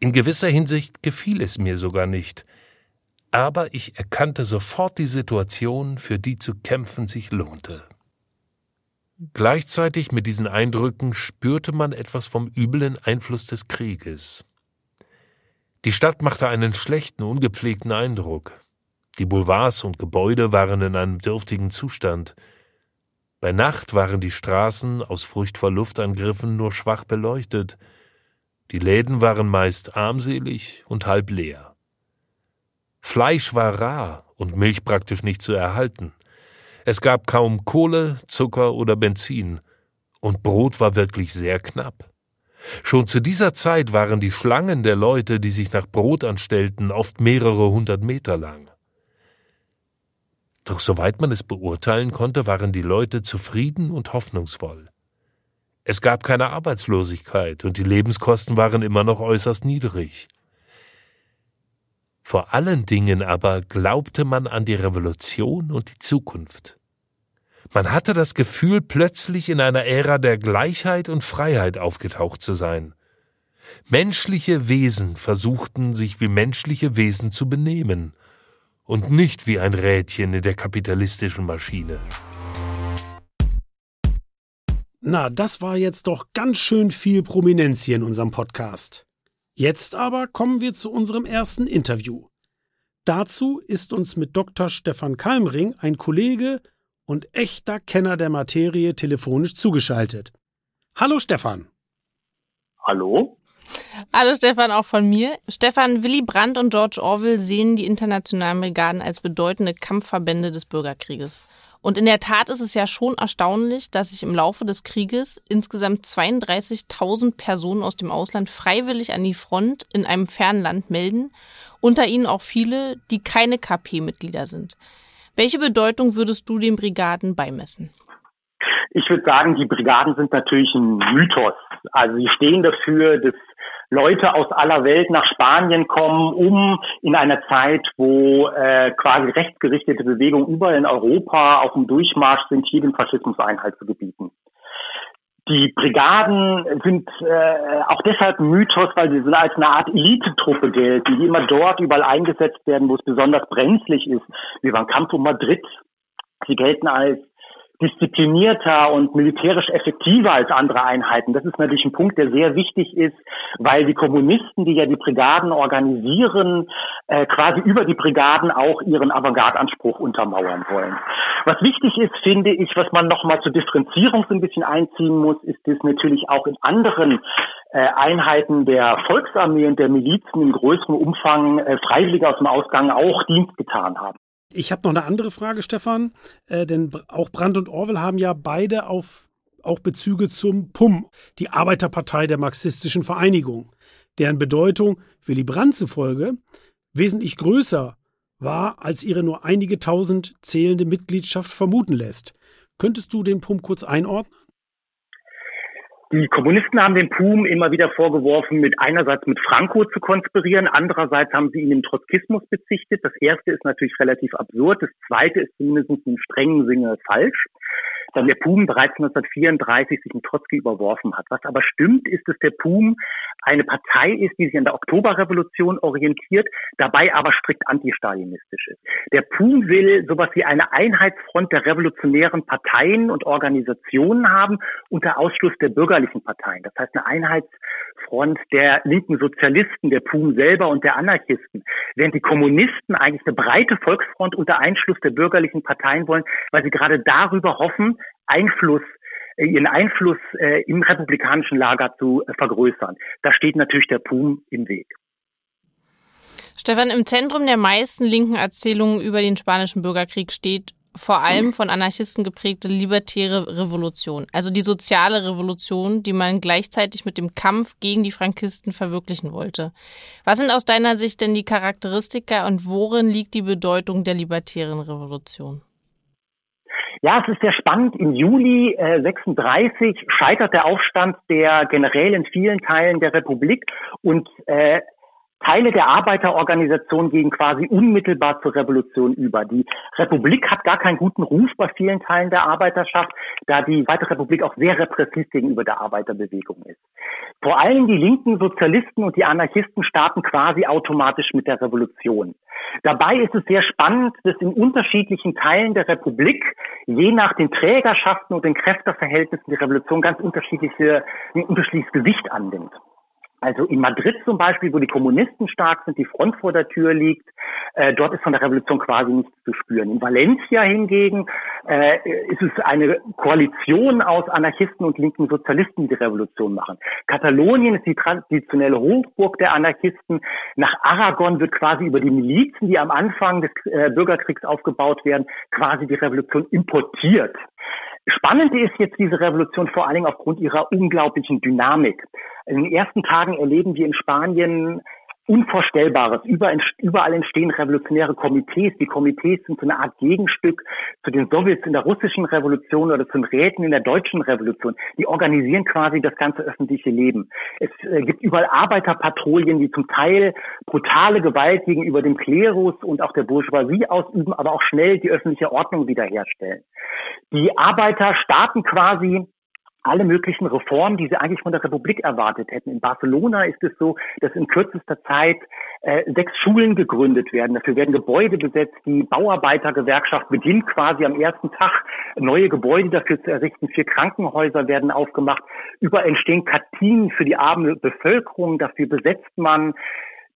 In gewisser Hinsicht gefiel es mir sogar nicht, aber ich erkannte sofort die Situation, für die zu kämpfen sich lohnte. Gleichzeitig mit diesen Eindrücken spürte man etwas vom üblen Einfluss des Krieges. Die Stadt machte einen schlechten, ungepflegten Eindruck. Die Boulevards und Gebäude waren in einem dürftigen Zustand. Bei Nacht waren die Straßen aus Furcht vor Luftangriffen nur schwach beleuchtet. Die Läden waren meist armselig und halb leer. Fleisch war rar und Milch praktisch nicht zu erhalten. Es gab kaum Kohle, Zucker oder Benzin, und Brot war wirklich sehr knapp. Schon zu dieser Zeit waren die Schlangen der Leute, die sich nach Brot anstellten, oft mehrere hundert Meter lang. Doch soweit man es beurteilen konnte, waren die Leute zufrieden und hoffnungsvoll. Es gab keine Arbeitslosigkeit und die Lebenskosten waren immer noch äußerst niedrig. Vor allen Dingen aber glaubte man an die Revolution und die Zukunft. Man hatte das Gefühl, plötzlich in einer Ära der Gleichheit und Freiheit aufgetaucht zu sein. Menschliche Wesen versuchten, sich wie menschliche Wesen zu benehmen, und nicht wie ein Rädchen in der kapitalistischen Maschine. Na, das war jetzt doch ganz schön viel Prominenz hier in unserem Podcast. Jetzt aber kommen wir zu unserem ersten Interview. Dazu ist uns mit Dr. Stefan Kalmring ein Kollege und echter Kenner der Materie telefonisch zugeschaltet. Hallo Stefan. Hallo. Hallo Stefan, auch von mir. Stefan, Willy Brandt und George Orwell sehen die internationalen Brigaden als bedeutende Kampfverbände des Bürgerkrieges. Und in der Tat ist es ja schon erstaunlich, dass sich im Laufe des Krieges insgesamt 32.000 Personen aus dem Ausland freiwillig an die Front in einem fernen Land melden, unter ihnen auch viele, die keine KP-Mitglieder sind. Welche Bedeutung würdest du den Brigaden beimessen? Ich würde sagen, die Brigaden sind natürlich ein Mythos. Also sie stehen dafür, dass Leute aus aller Welt nach Spanien kommen, um in einer Zeit, wo äh, quasi rechtsgerichtete Bewegungen überall in Europa auf dem Durchmarsch sind, hier den Faschismus Einhalt zu gebieten. Die Brigaden sind äh, auch deshalb Mythos, weil sie so als eine Art Elitetruppe gelten, die immer dort überall eingesetzt werden, wo es besonders brenzlig ist, wie beim Kampf um Madrid. Sie gelten als disziplinierter und militärisch effektiver als andere Einheiten. Das ist natürlich ein Punkt, der sehr wichtig ist, weil die Kommunisten, die ja die Brigaden organisieren, äh, quasi über die Brigaden auch ihren Avantgarde-Anspruch untermauern wollen. Was wichtig ist, finde ich, was man nochmal zur Differenzierung so ein bisschen einziehen muss, ist dass natürlich auch in anderen äh, Einheiten der Volksarmee und der Milizen in größerem Umfang äh, Freiwillige aus dem Ausgang auch Dienst getan haben. Ich habe noch eine andere Frage, Stefan, äh, denn auch Brandt und Orwell haben ja beide auf, auch Bezüge zum PUM, die Arbeiterpartei der marxistischen Vereinigung, deren Bedeutung Willy Brandt zufolge wesentlich größer war, als ihre nur einige tausend zählende Mitgliedschaft vermuten lässt. Könntest du den PUM kurz einordnen? Die Kommunisten haben den PUM immer wieder vorgeworfen, mit einerseits mit Franco zu konspirieren, andererseits haben sie ihn im Trotzkismus bezichtet. Das erste ist natürlich relativ absurd, das zweite ist zumindest im strengen Sinne falsch dann der PUM bereits 1934 sich mit Trotzki überworfen hat. Was aber stimmt, ist, dass der PUM eine Partei ist, die sich an der Oktoberrevolution orientiert, dabei aber strikt antistalinistisch ist. Der PUM will sowas wie eine Einheitsfront der revolutionären Parteien und Organisationen haben unter Ausschluss der bürgerlichen Parteien. Das heißt eine Einheitsfront der linken Sozialisten, der PUM selber und der Anarchisten. Während die Kommunisten eigentlich eine breite Volksfront unter Einschluss der bürgerlichen Parteien wollen, weil sie gerade darüber hoffen, Einfluss äh, ihren Einfluss äh, im republikanischen Lager zu äh, vergrößern. Da steht natürlich der PUM im Weg. Stefan, im Zentrum der meisten linken Erzählungen über den spanischen Bürgerkrieg steht vor allem von Anarchisten geprägte libertäre Revolution, also die soziale Revolution, die man gleichzeitig mit dem Kampf gegen die Frankisten verwirklichen wollte. Was sind aus deiner Sicht denn die Charakteristika und worin liegt die Bedeutung der libertären Revolution? Ja, es ist sehr spannend. Im Juli äh, 36 scheitert der Aufstand der Generäle in vielen Teilen der Republik und äh, Teile der Arbeiterorganisation gehen quasi unmittelbar zur Revolution über. Die Republik hat gar keinen guten Ruf bei vielen Teilen der Arbeiterschaft, da die Weitere Republik auch sehr repressiv gegenüber der Arbeiterbewegung ist. Vor allem die linken Sozialisten und die Anarchisten starten quasi automatisch mit der Revolution. Dabei ist es sehr spannend, dass in unterschiedlichen Teilen der Republik, je nach den Trägerschaften und den Kräfteverhältnissen, die Revolution ganz unterschiedliche, ein unterschiedliches Gewicht annimmt. Also in Madrid zum Beispiel, wo die Kommunisten stark sind, die Front vor der Tür liegt, äh, dort ist von der Revolution quasi nichts zu spüren. In Valencia hingegen äh, ist es eine Koalition aus Anarchisten und linken Sozialisten, die die Revolution machen. Katalonien ist die traditionelle Hochburg der Anarchisten. Nach Aragon wird quasi über die Milizen, die am Anfang des äh, Bürgerkriegs aufgebaut werden, quasi die Revolution importiert. Spannend ist jetzt diese Revolution vor allen Dingen aufgrund ihrer unglaublichen Dynamik. In den ersten Tagen erleben wir in Spanien Unvorstellbares. Überall entstehen revolutionäre Komitees. Die Komitees sind so eine Art Gegenstück zu den Sowjets in der russischen Revolution oder zu den Räten in der deutschen Revolution. Die organisieren quasi das ganze öffentliche Leben. Es äh, gibt überall Arbeiterpatrouillen, die zum Teil brutale Gewalt gegenüber dem Klerus und auch der Bourgeoisie ausüben, aber auch schnell die öffentliche Ordnung wiederherstellen. Die Arbeiter starten quasi alle möglichen Reformen, die sie eigentlich von der Republik erwartet hätten. In Barcelona ist es so, dass in kürzester Zeit äh, sechs Schulen gegründet werden. Dafür werden Gebäude besetzt. Die Bauarbeitergewerkschaft beginnt quasi am ersten Tag neue Gebäude dafür zu errichten. Vier Krankenhäuser werden aufgemacht. Über entstehen Kantinen für die arme Bevölkerung. Dafür besetzt man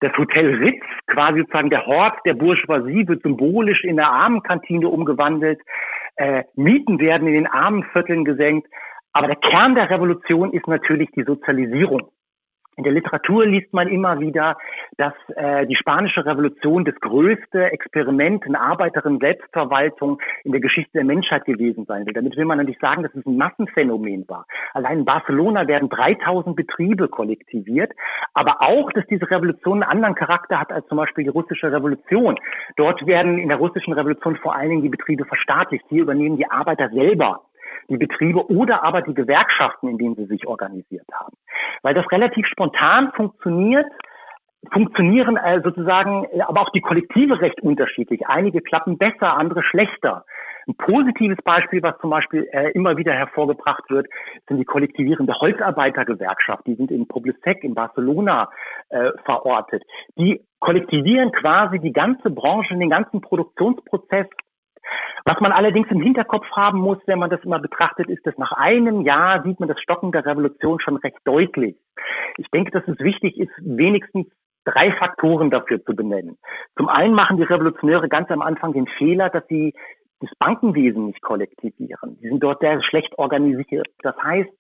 das Hotel Ritz, quasi sozusagen der Hort der Bourgeoisie, wird symbolisch in der Armenkantine umgewandelt. Äh, Mieten werden in den armen Vierteln gesenkt. Aber der Kern der Revolution ist natürlich die Sozialisierung. In der Literatur liest man immer wieder, dass äh, die spanische Revolution das größte Experiment in Arbeiterin Selbstverwaltung in der Geschichte der Menschheit gewesen sein will. Damit will man natürlich sagen, dass es ein Massenphänomen war. Allein in Barcelona werden 3000 Betriebe kollektiviert, aber auch, dass diese Revolution einen anderen Charakter hat als zum Beispiel die russische Revolution. Dort werden in der russischen Revolution vor allen Dingen die Betriebe verstaatlicht. Hier übernehmen die Arbeiter selber die Betriebe oder aber die Gewerkschaften, in denen sie sich organisiert haben. Weil das relativ spontan funktioniert, funktionieren äh, sozusagen äh, aber auch die Kollektive recht unterschiedlich. Einige klappen besser, andere schlechter. Ein positives Beispiel, was zum Beispiel äh, immer wieder hervorgebracht wird, sind die kollektivierende Holzarbeitergewerkschaft. Die sind in Poblesec in Barcelona äh, verortet. Die kollektivieren quasi die ganze Branche, den ganzen Produktionsprozess was man allerdings im Hinterkopf haben muss, wenn man das immer betrachtet, ist, dass nach einem Jahr sieht man das Stocken der Revolution schon recht deutlich. Ich denke, dass es wichtig ist, wenigstens drei Faktoren dafür zu benennen. Zum einen machen die Revolutionäre ganz am Anfang den Fehler, dass sie das Bankenwesen nicht kollektivieren. Die sind dort sehr schlecht organisiert. Das heißt,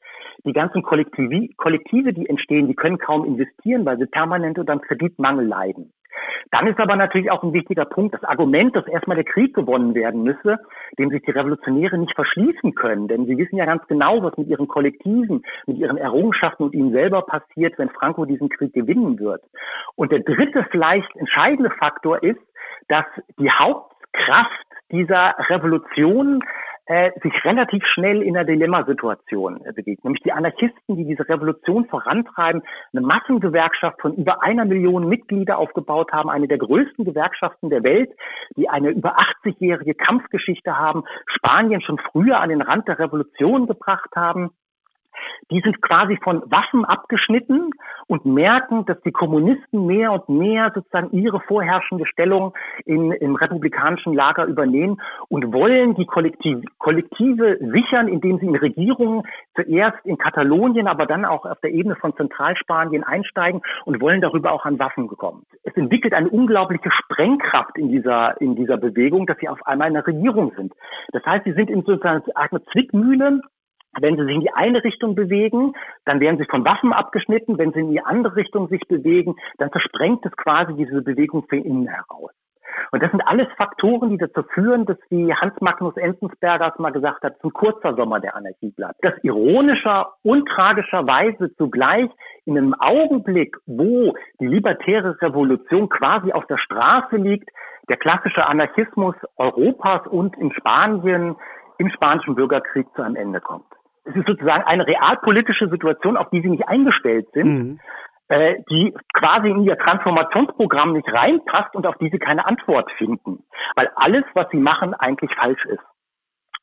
die ganzen Kollektive, Kollektive, die entstehen, die können kaum investieren, weil sie permanent unter einem Kreditmangel leiden. Dann ist aber natürlich auch ein wichtiger Punkt, das Argument, dass erstmal der Krieg gewonnen werden müsse, dem sich die Revolutionäre nicht verschließen können. Denn sie wissen ja ganz genau, was mit ihren Kollektiven, mit ihren Errungenschaften und ihnen selber passiert, wenn Franco diesen Krieg gewinnen wird. Und der dritte vielleicht entscheidende Faktor ist, dass die Hauptkraft dieser Revolution äh, sich relativ schnell in einer Dilemmasituation äh, bewegt. Nämlich die Anarchisten, die diese Revolution vorantreiben, eine Massengewerkschaft von über einer Million Mitglieder aufgebaut haben, eine der größten Gewerkschaften der Welt, die eine über 80-jährige Kampfgeschichte haben, Spanien schon früher an den Rand der Revolution gebracht haben die sind quasi von Waffen abgeschnitten und merken, dass die Kommunisten mehr und mehr sozusagen ihre vorherrschende Stellung in, im republikanischen Lager übernehmen und wollen die Kollektive, Kollektive sichern, indem sie in Regierungen zuerst in Katalonien, aber dann auch auf der Ebene von Zentralspanien einsteigen und wollen darüber auch an Waffen kommen. Es entwickelt eine unglaubliche Sprengkraft in dieser, in dieser Bewegung, dass sie auf einmal in der Regierung sind. Das heißt, sie sind in sozusagen einer Zwickmühle wenn sie sich in die eine Richtung bewegen, dann werden sie von Waffen abgeschnitten. Wenn sie in die andere Richtung sich bewegen, dann versprengt es quasi diese Bewegung von innen heraus. Und das sind alles Faktoren, die dazu führen, dass wie Hans Magnus Enzensberger es mal gesagt hat, ein kurzer Sommer der Anarchie bleibt. Das ironischer und tragischerweise zugleich in einem Augenblick, wo die libertäre Revolution quasi auf der Straße liegt, der klassische Anarchismus Europas und in Spanien im spanischen Bürgerkrieg zu einem Ende kommt es ist sozusagen eine realpolitische Situation, auf die sie nicht eingestellt sind. Mhm. äh, die quasi in ihr Transformationsprogramm nicht reinpasst und auf die sie keine Antwort finden, weil alles, was sie machen, eigentlich falsch ist.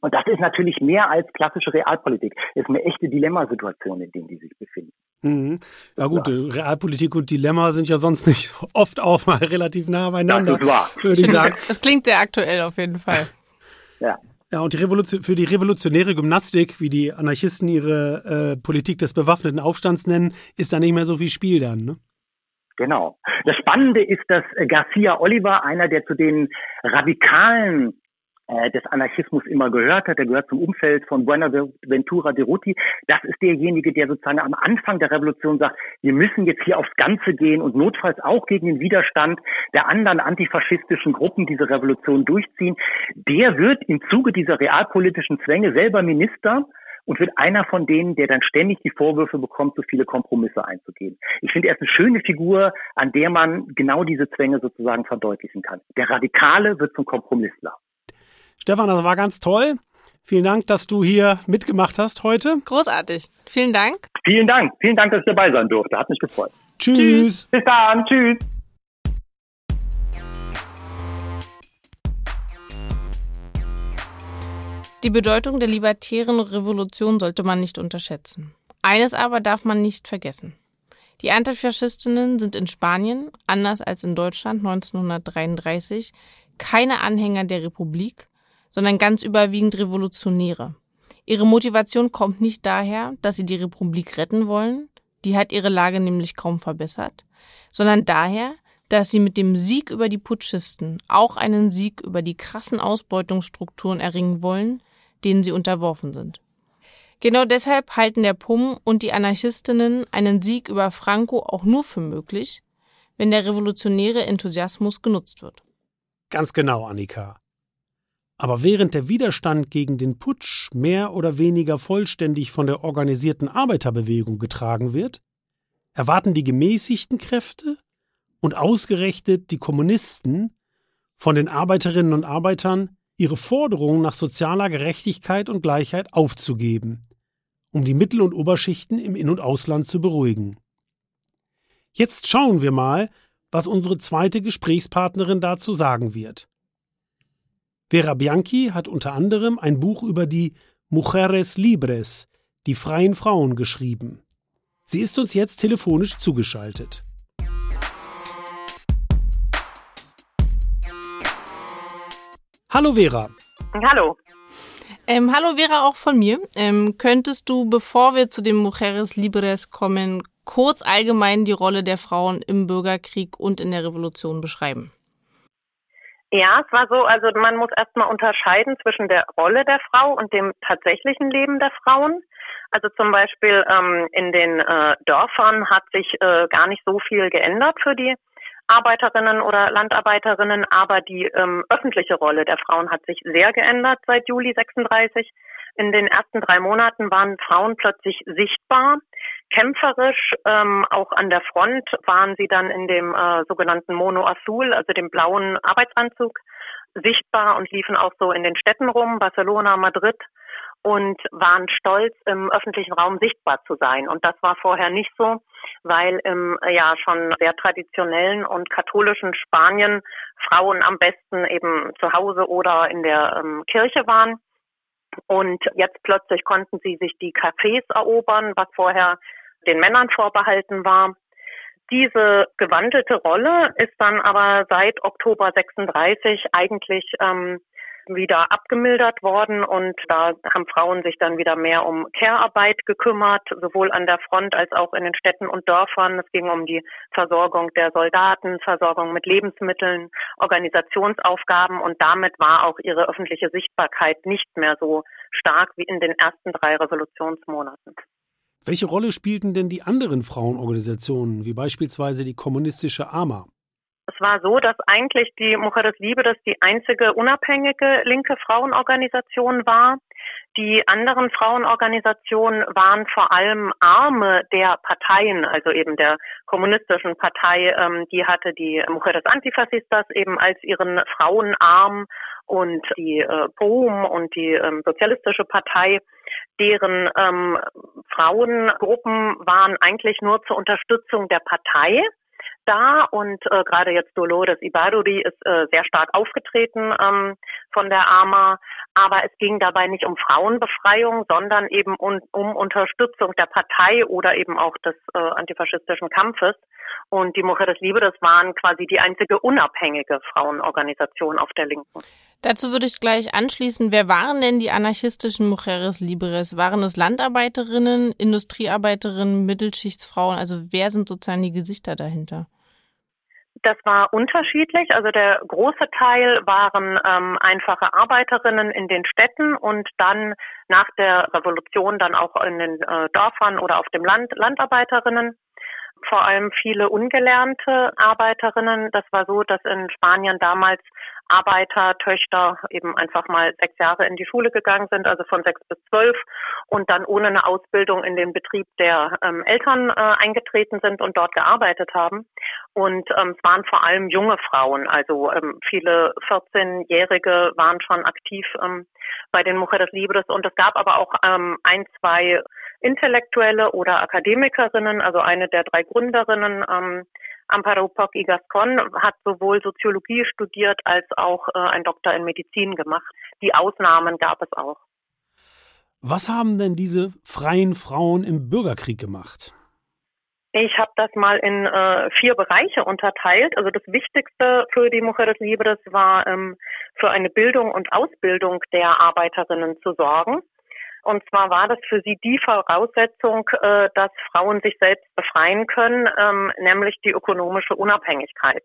Und das ist natürlich mehr als klassische Realpolitik. Das ist eine echte Dilemmasituation, in der die sich befinden. Mhm. Ja gut, ja. Realpolitik und Dilemma sind ja sonst nicht oft auch mal relativ nah beieinander. Das ist wahr. Würde ich sagen. Das klingt sehr aktuell auf jeden Fall. ja. Ja, und die Revolution, für die revolutionäre Gymnastik, wie die Anarchisten ihre äh, Politik des bewaffneten Aufstands nennen, ist da nicht mehr so viel Spiel dann, ne? Genau. Das Spannende ist, dass Garcia Oliver, einer der zu den radikalen äh, des Anarchismus immer gehört hat. Der gehört zum Umfeld von Buenaventura de Ruti. Das ist derjenige, der sozusagen am Anfang der Revolution sagt, wir müssen jetzt hier aufs Ganze gehen und notfalls auch gegen den Widerstand der anderen antifaschistischen Gruppen diese Revolution durchziehen. Der wird im Zuge dieser realpolitischen Zwänge selber Minister und wird einer von denen, der dann ständig die Vorwürfe bekommt, so viele Kompromisse einzugehen. Ich finde, er ist eine schöne Figur, an der man genau diese Zwänge sozusagen verdeutlichen kann. Der Radikale wird zum Kompromissler. Stefan, das war ganz toll. Vielen Dank, dass du hier mitgemacht hast heute. Großartig. Vielen Dank. Vielen Dank. Vielen Dank, dass ich dabei sein durfte. Hat mich gefreut. Tschüss. Tschüss. Bis dann. Tschüss. Die Bedeutung der libertären Revolution sollte man nicht unterschätzen. Eines aber darf man nicht vergessen. Die Antifaschistinnen sind in Spanien, anders als in Deutschland 1933, keine Anhänger der Republik, sondern ganz überwiegend Revolutionäre. Ihre Motivation kommt nicht daher, dass sie die Republik retten wollen, die hat ihre Lage nämlich kaum verbessert, sondern daher, dass sie mit dem Sieg über die Putschisten auch einen Sieg über die krassen Ausbeutungsstrukturen erringen wollen, denen sie unterworfen sind. Genau deshalb halten der PUM und die Anarchistinnen einen Sieg über Franco auch nur für möglich, wenn der revolutionäre Enthusiasmus genutzt wird. Ganz genau, Annika. Aber während der Widerstand gegen den Putsch mehr oder weniger vollständig von der organisierten Arbeiterbewegung getragen wird, erwarten die gemäßigten Kräfte und ausgerechnet die Kommunisten von den Arbeiterinnen und Arbeitern ihre Forderungen nach sozialer Gerechtigkeit und Gleichheit aufzugeben, um die Mittel- und Oberschichten im In- und Ausland zu beruhigen. Jetzt schauen wir mal, was unsere zweite Gesprächspartnerin dazu sagen wird. Vera Bianchi hat unter anderem ein Buch über die Mujeres Libres, die freien Frauen, geschrieben. Sie ist uns jetzt telefonisch zugeschaltet. Hallo Vera. Hallo. Ähm, hallo Vera, auch von mir. Ähm, könntest du, bevor wir zu den Mujeres Libres kommen, kurz allgemein die Rolle der Frauen im Bürgerkrieg und in der Revolution beschreiben? Ja, es war so, also man muss erstmal unterscheiden zwischen der Rolle der Frau und dem tatsächlichen Leben der Frauen. Also zum Beispiel ähm, in den äh, Dörfern hat sich äh, gar nicht so viel geändert für die Arbeiterinnen oder Landarbeiterinnen, aber die ähm, öffentliche Rolle der Frauen hat sich sehr geändert seit Juli 36. In den ersten drei Monaten waren Frauen plötzlich sichtbar, kämpferisch. Ähm, auch an der Front waren sie dann in dem äh, sogenannten Mono Azul, also dem blauen Arbeitsanzug, sichtbar und liefen auch so in den Städten rum, Barcelona, Madrid und waren stolz, im öffentlichen Raum sichtbar zu sein. Und das war vorher nicht so, weil im ja schon sehr traditionellen und katholischen Spanien Frauen am besten eben zu Hause oder in der ähm, Kirche waren. Und jetzt plötzlich konnten sie sich die Cafés erobern, was vorher den Männern vorbehalten war. Diese gewandelte Rolle ist dann aber seit Oktober 36 eigentlich ähm, wieder abgemildert worden und da haben Frauen sich dann wieder mehr um Care-Arbeit gekümmert, sowohl an der Front als auch in den Städten und Dörfern. Es ging um die Versorgung der Soldaten, Versorgung mit Lebensmitteln, Organisationsaufgaben und damit war auch ihre öffentliche Sichtbarkeit nicht mehr so stark wie in den ersten drei Revolutionsmonaten. Welche Rolle spielten denn die anderen Frauenorganisationen, wie beispielsweise die kommunistische AMA? Es war so, dass eigentlich die Mujeres Libres die einzige unabhängige linke Frauenorganisation war. Die anderen Frauenorganisationen waren vor allem Arme der Parteien, also eben der kommunistischen Partei. Ähm, die hatte die Mujeres Antifascistas eben als ihren Frauenarm und die äh, POUM und die ähm, Sozialistische Partei, deren ähm, Frauengruppen waren eigentlich nur zur Unterstützung der Partei da und äh, gerade jetzt Dolores Ibaduri ist äh, sehr stark aufgetreten ähm, von der AMA. Aber es ging dabei nicht um Frauenbefreiung, sondern eben um, um Unterstützung der Partei oder eben auch des äh, antifaschistischen Kampfes. Und die Mujeres Libres waren quasi die einzige unabhängige Frauenorganisation auf der Linken. Dazu würde ich gleich anschließen, wer waren denn die anarchistischen Mujeres Libres? Waren es Landarbeiterinnen, Industriearbeiterinnen, Mittelschichtsfrauen? Also wer sind sozusagen die Gesichter dahinter? Das war unterschiedlich. Also der große Teil waren ähm, einfache Arbeiterinnen in den Städten und dann nach der Revolution dann auch in den äh, Dörfern oder auf dem Land Landarbeiterinnen. Vor allem viele ungelernte Arbeiterinnen. Das war so, dass in Spanien damals Arbeitertöchter eben einfach mal sechs Jahre in die Schule gegangen sind, also von sechs bis zwölf und dann ohne eine Ausbildung in den Betrieb der ähm, Eltern äh, eingetreten sind und dort gearbeitet haben. Und ähm, es waren vor allem junge Frauen, also ähm, viele 14-Jährige waren schon aktiv ähm, bei den Mujeres Libres und es gab aber auch ähm, ein, zwei Intellektuelle oder Akademikerinnen, also eine der drei Gründerinnen, ähm, Amparo Poc y Gascon hat sowohl Soziologie studiert als auch äh, ein Doktor in Medizin gemacht. Die Ausnahmen gab es auch. Was haben denn diese freien Frauen im Bürgerkrieg gemacht? Ich habe das mal in äh, vier Bereiche unterteilt. Also das Wichtigste für die Mujeres Libres war, ähm, für eine Bildung und Ausbildung der Arbeiterinnen zu sorgen. Und zwar war das für sie die Voraussetzung, äh, dass Frauen sich selbst befreien können, ähm, nämlich die ökonomische Unabhängigkeit.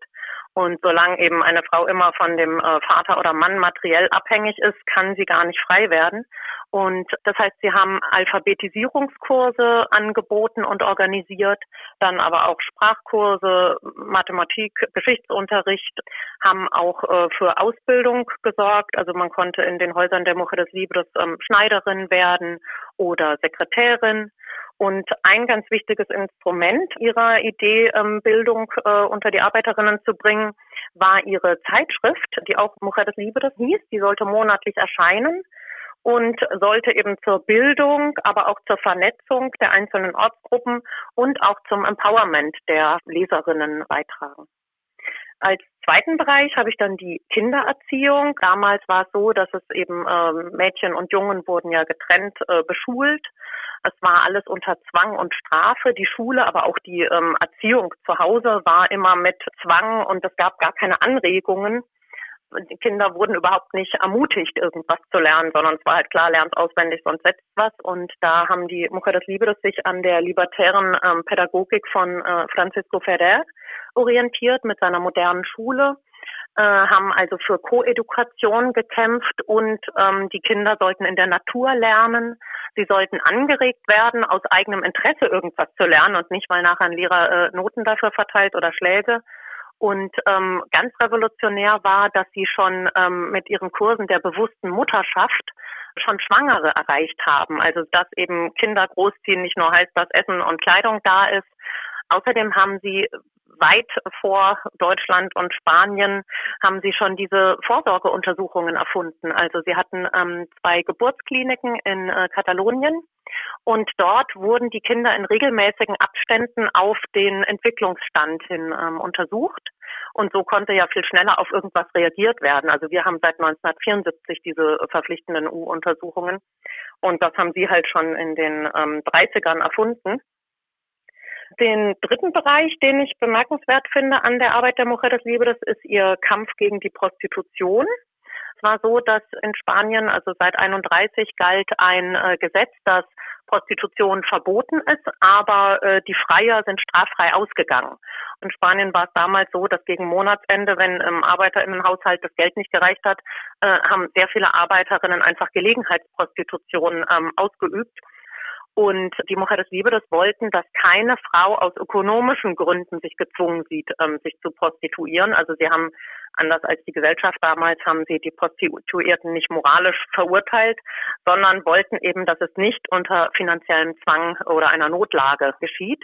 Und solange eben eine Frau immer von dem äh, Vater oder Mann materiell abhängig ist, kann sie gar nicht frei werden. Und das heißt, sie haben Alphabetisierungskurse angeboten und organisiert, dann aber auch Sprachkurse, Mathematik, Geschichtsunterricht, haben auch äh, für Ausbildung gesorgt. Also man konnte in den Häusern der Mujeres Libres ähm, Schneiderin werden oder Sekretärin. Und ein ganz wichtiges Instrument ihrer Idee, ähm, Bildung äh, unter die Arbeiterinnen zu bringen, war ihre Zeitschrift, die auch Mujeres Libres hieß. Die sollte monatlich erscheinen und sollte eben zur Bildung, aber auch zur Vernetzung der einzelnen Ortsgruppen und auch zum Empowerment der Leserinnen beitragen. Als zweiten Bereich habe ich dann die Kindererziehung. Damals war es so, dass es eben ähm, Mädchen und Jungen wurden ja getrennt äh, beschult. Es war alles unter Zwang und Strafe. Die Schule, aber auch die ähm, Erziehung zu Hause war immer mit Zwang und es gab gar keine Anregungen die Kinder wurden überhaupt nicht ermutigt, irgendwas zu lernen, sondern es war halt klar, lernt auswendig, sonst setzt was. Und da haben die Mujeres Libres sich an der libertären ähm, Pädagogik von äh, Francisco Ferrer orientiert mit seiner modernen Schule, äh, haben also für Koedukation gekämpft und ähm, die Kinder sollten in der Natur lernen. Sie sollten angeregt werden, aus eigenem Interesse irgendwas zu lernen und nicht, weil nachher ein Lehrer äh, Noten dafür verteilt oder Schläge. Und ähm, ganz revolutionär war, dass sie schon ähm, mit ihren Kursen der bewussten Mutterschaft schon Schwangere erreicht haben. Also dass eben Kinder großziehen nicht nur heißt, dass Essen und Kleidung da ist. Außerdem haben sie weit vor Deutschland und Spanien haben sie schon diese Vorsorgeuntersuchungen erfunden. Also sie hatten ähm, zwei Geburtskliniken in äh, Katalonien und dort wurden die Kinder in regelmäßigen Abständen auf den Entwicklungsstand hin ähm, untersucht. Und so konnte ja viel schneller auf irgendwas reagiert werden. Also wir haben seit 1974 diese verpflichtenden U-Untersuchungen. Und das haben sie halt schon in den ähm, 30ern erfunden. Den dritten Bereich, den ich bemerkenswert finde an der Arbeit der Mujeres Libres, ist ihr Kampf gegen die Prostitution. Es war so, dass in Spanien, also seit 31 galt ein äh, Gesetz, das Prostitution verboten ist, aber äh, die Freier sind straffrei ausgegangen. In Spanien war es damals so, dass gegen Monatsende, wenn im Arbeiterinnenhaushalt das Geld nicht gereicht hat, äh, haben sehr viele Arbeiterinnen einfach Gelegenheitsprostitution ähm, ausgeübt. Und die Mujeres Libres wollten, dass keine Frau aus ökonomischen Gründen sich gezwungen sieht, ähm, sich zu prostituieren. Also sie haben, anders als die Gesellschaft damals, haben sie die Prostituierten nicht moralisch verurteilt, sondern wollten eben, dass es nicht unter finanziellem Zwang oder einer Notlage geschieht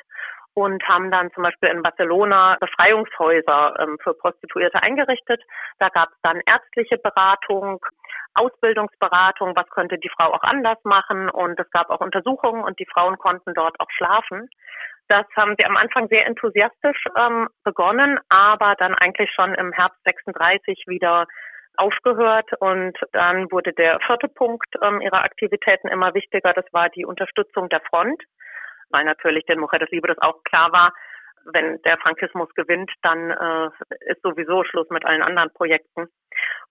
und haben dann zum Beispiel in Barcelona Befreiungshäuser ähm, für Prostituierte eingerichtet. Da gab es dann ärztliche Beratung, Ausbildungsberatung, was könnte die Frau auch anders machen und es gab auch Untersuchungen und die Frauen konnten dort auch schlafen. Das haben sie am Anfang sehr enthusiastisch ähm, begonnen, aber dann eigentlich schon im Herbst 36 wieder aufgehört und dann wurde der vierte Punkt ähm, ihrer Aktivitäten immer wichtiger. Das war die Unterstützung der Front, weil natürlich den Mujeres Libres auch klar war, wenn der Frankismus gewinnt, dann äh, ist sowieso Schluss mit allen anderen Projekten.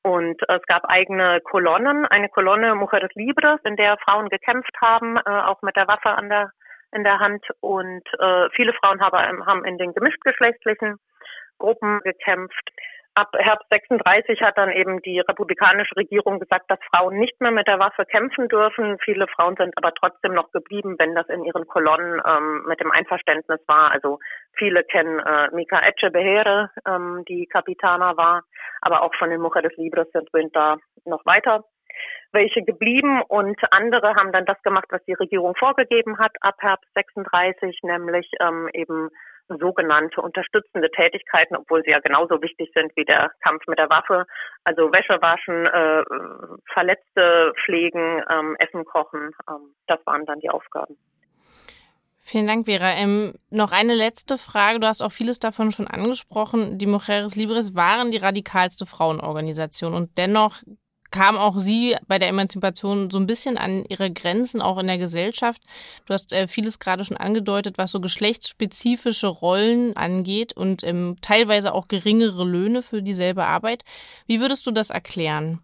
Und äh, es gab eigene Kolonnen, eine Kolonne Mujeres Libres, in der Frauen gekämpft haben, äh, auch mit der Waffe an der in der Hand. Und äh, viele Frauen haben, haben in den gemischtgeschlechtlichen Gruppen gekämpft ab Herbst 36 hat dann eben die republikanische Regierung gesagt, dass Frauen nicht mehr mit der Waffe kämpfen dürfen. Viele Frauen sind aber trotzdem noch geblieben, wenn das in ihren Kolonnen ähm, mit dem Einverständnis war. Also viele kennen äh, Mika Echebehere, ähm, die Kapitana war, aber auch von den Mujeres Libres sind da noch weiter welche geblieben und andere haben dann das gemacht, was die Regierung vorgegeben hat ab Herbst 36, nämlich ähm, eben sogenannte unterstützende Tätigkeiten, obwohl sie ja genauso wichtig sind wie der Kampf mit der Waffe. Also Wäsche waschen, äh, Verletzte pflegen, ähm, Essen kochen. Ähm, das waren dann die Aufgaben. Vielen Dank, Vera. Ähm, noch eine letzte Frage. Du hast auch vieles davon schon angesprochen. Die Mujeres Libres waren die radikalste Frauenorganisation und dennoch kam auch sie bei der Emanzipation so ein bisschen an ihre Grenzen, auch in der Gesellschaft. Du hast äh, vieles gerade schon angedeutet, was so geschlechtsspezifische Rollen angeht und ähm, teilweise auch geringere Löhne für dieselbe Arbeit. Wie würdest du das erklären?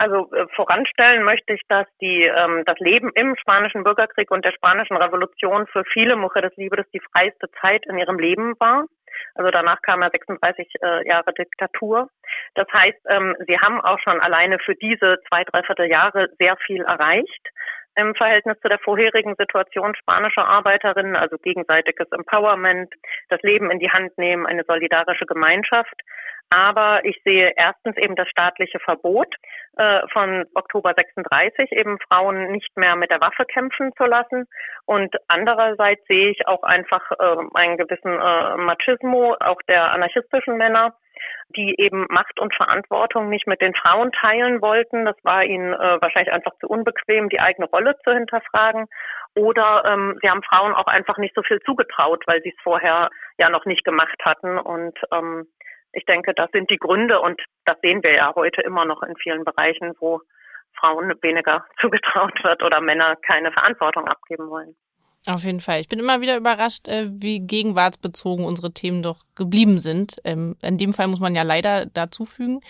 Also äh, voranstellen möchte ich, dass die ähm, das Leben im spanischen Bürgerkrieg und der spanischen Revolution für viele Mujeres Libres die freiste Zeit in ihrem Leben war. Also danach kam ja 36 äh, Jahre Diktatur. Das heißt, ähm, sie haben auch schon alleine für diese zwei, dreiviertel Jahre sehr viel erreicht im Verhältnis zu der vorherigen Situation spanischer Arbeiterinnen, also gegenseitiges Empowerment, das Leben in die Hand nehmen, eine solidarische Gemeinschaft. Aber ich sehe erstens eben das staatliche Verbot äh, von Oktober 36, eben Frauen nicht mehr mit der Waffe kämpfen zu lassen. Und andererseits sehe ich auch einfach äh, einen gewissen äh, Machismo, auch der anarchistischen Männer, die eben Macht und Verantwortung nicht mit den Frauen teilen wollten. Das war ihnen äh, wahrscheinlich einfach zu unbequem, die eigene Rolle zu hinterfragen. Oder ähm, sie haben Frauen auch einfach nicht so viel zugetraut, weil sie es vorher ja noch nicht gemacht hatten. Und ähm, ich denke, das sind die Gründe und das sehen wir ja heute immer noch in vielen Bereichen, wo Frauen weniger zugetraut wird oder Männer keine Verantwortung abgeben wollen. Auf jeden Fall. Ich bin immer wieder überrascht, äh, wie gegenwartsbezogen unsere Themen doch geblieben sind. Ähm, in dem Fall muss man ja leider dazufügen.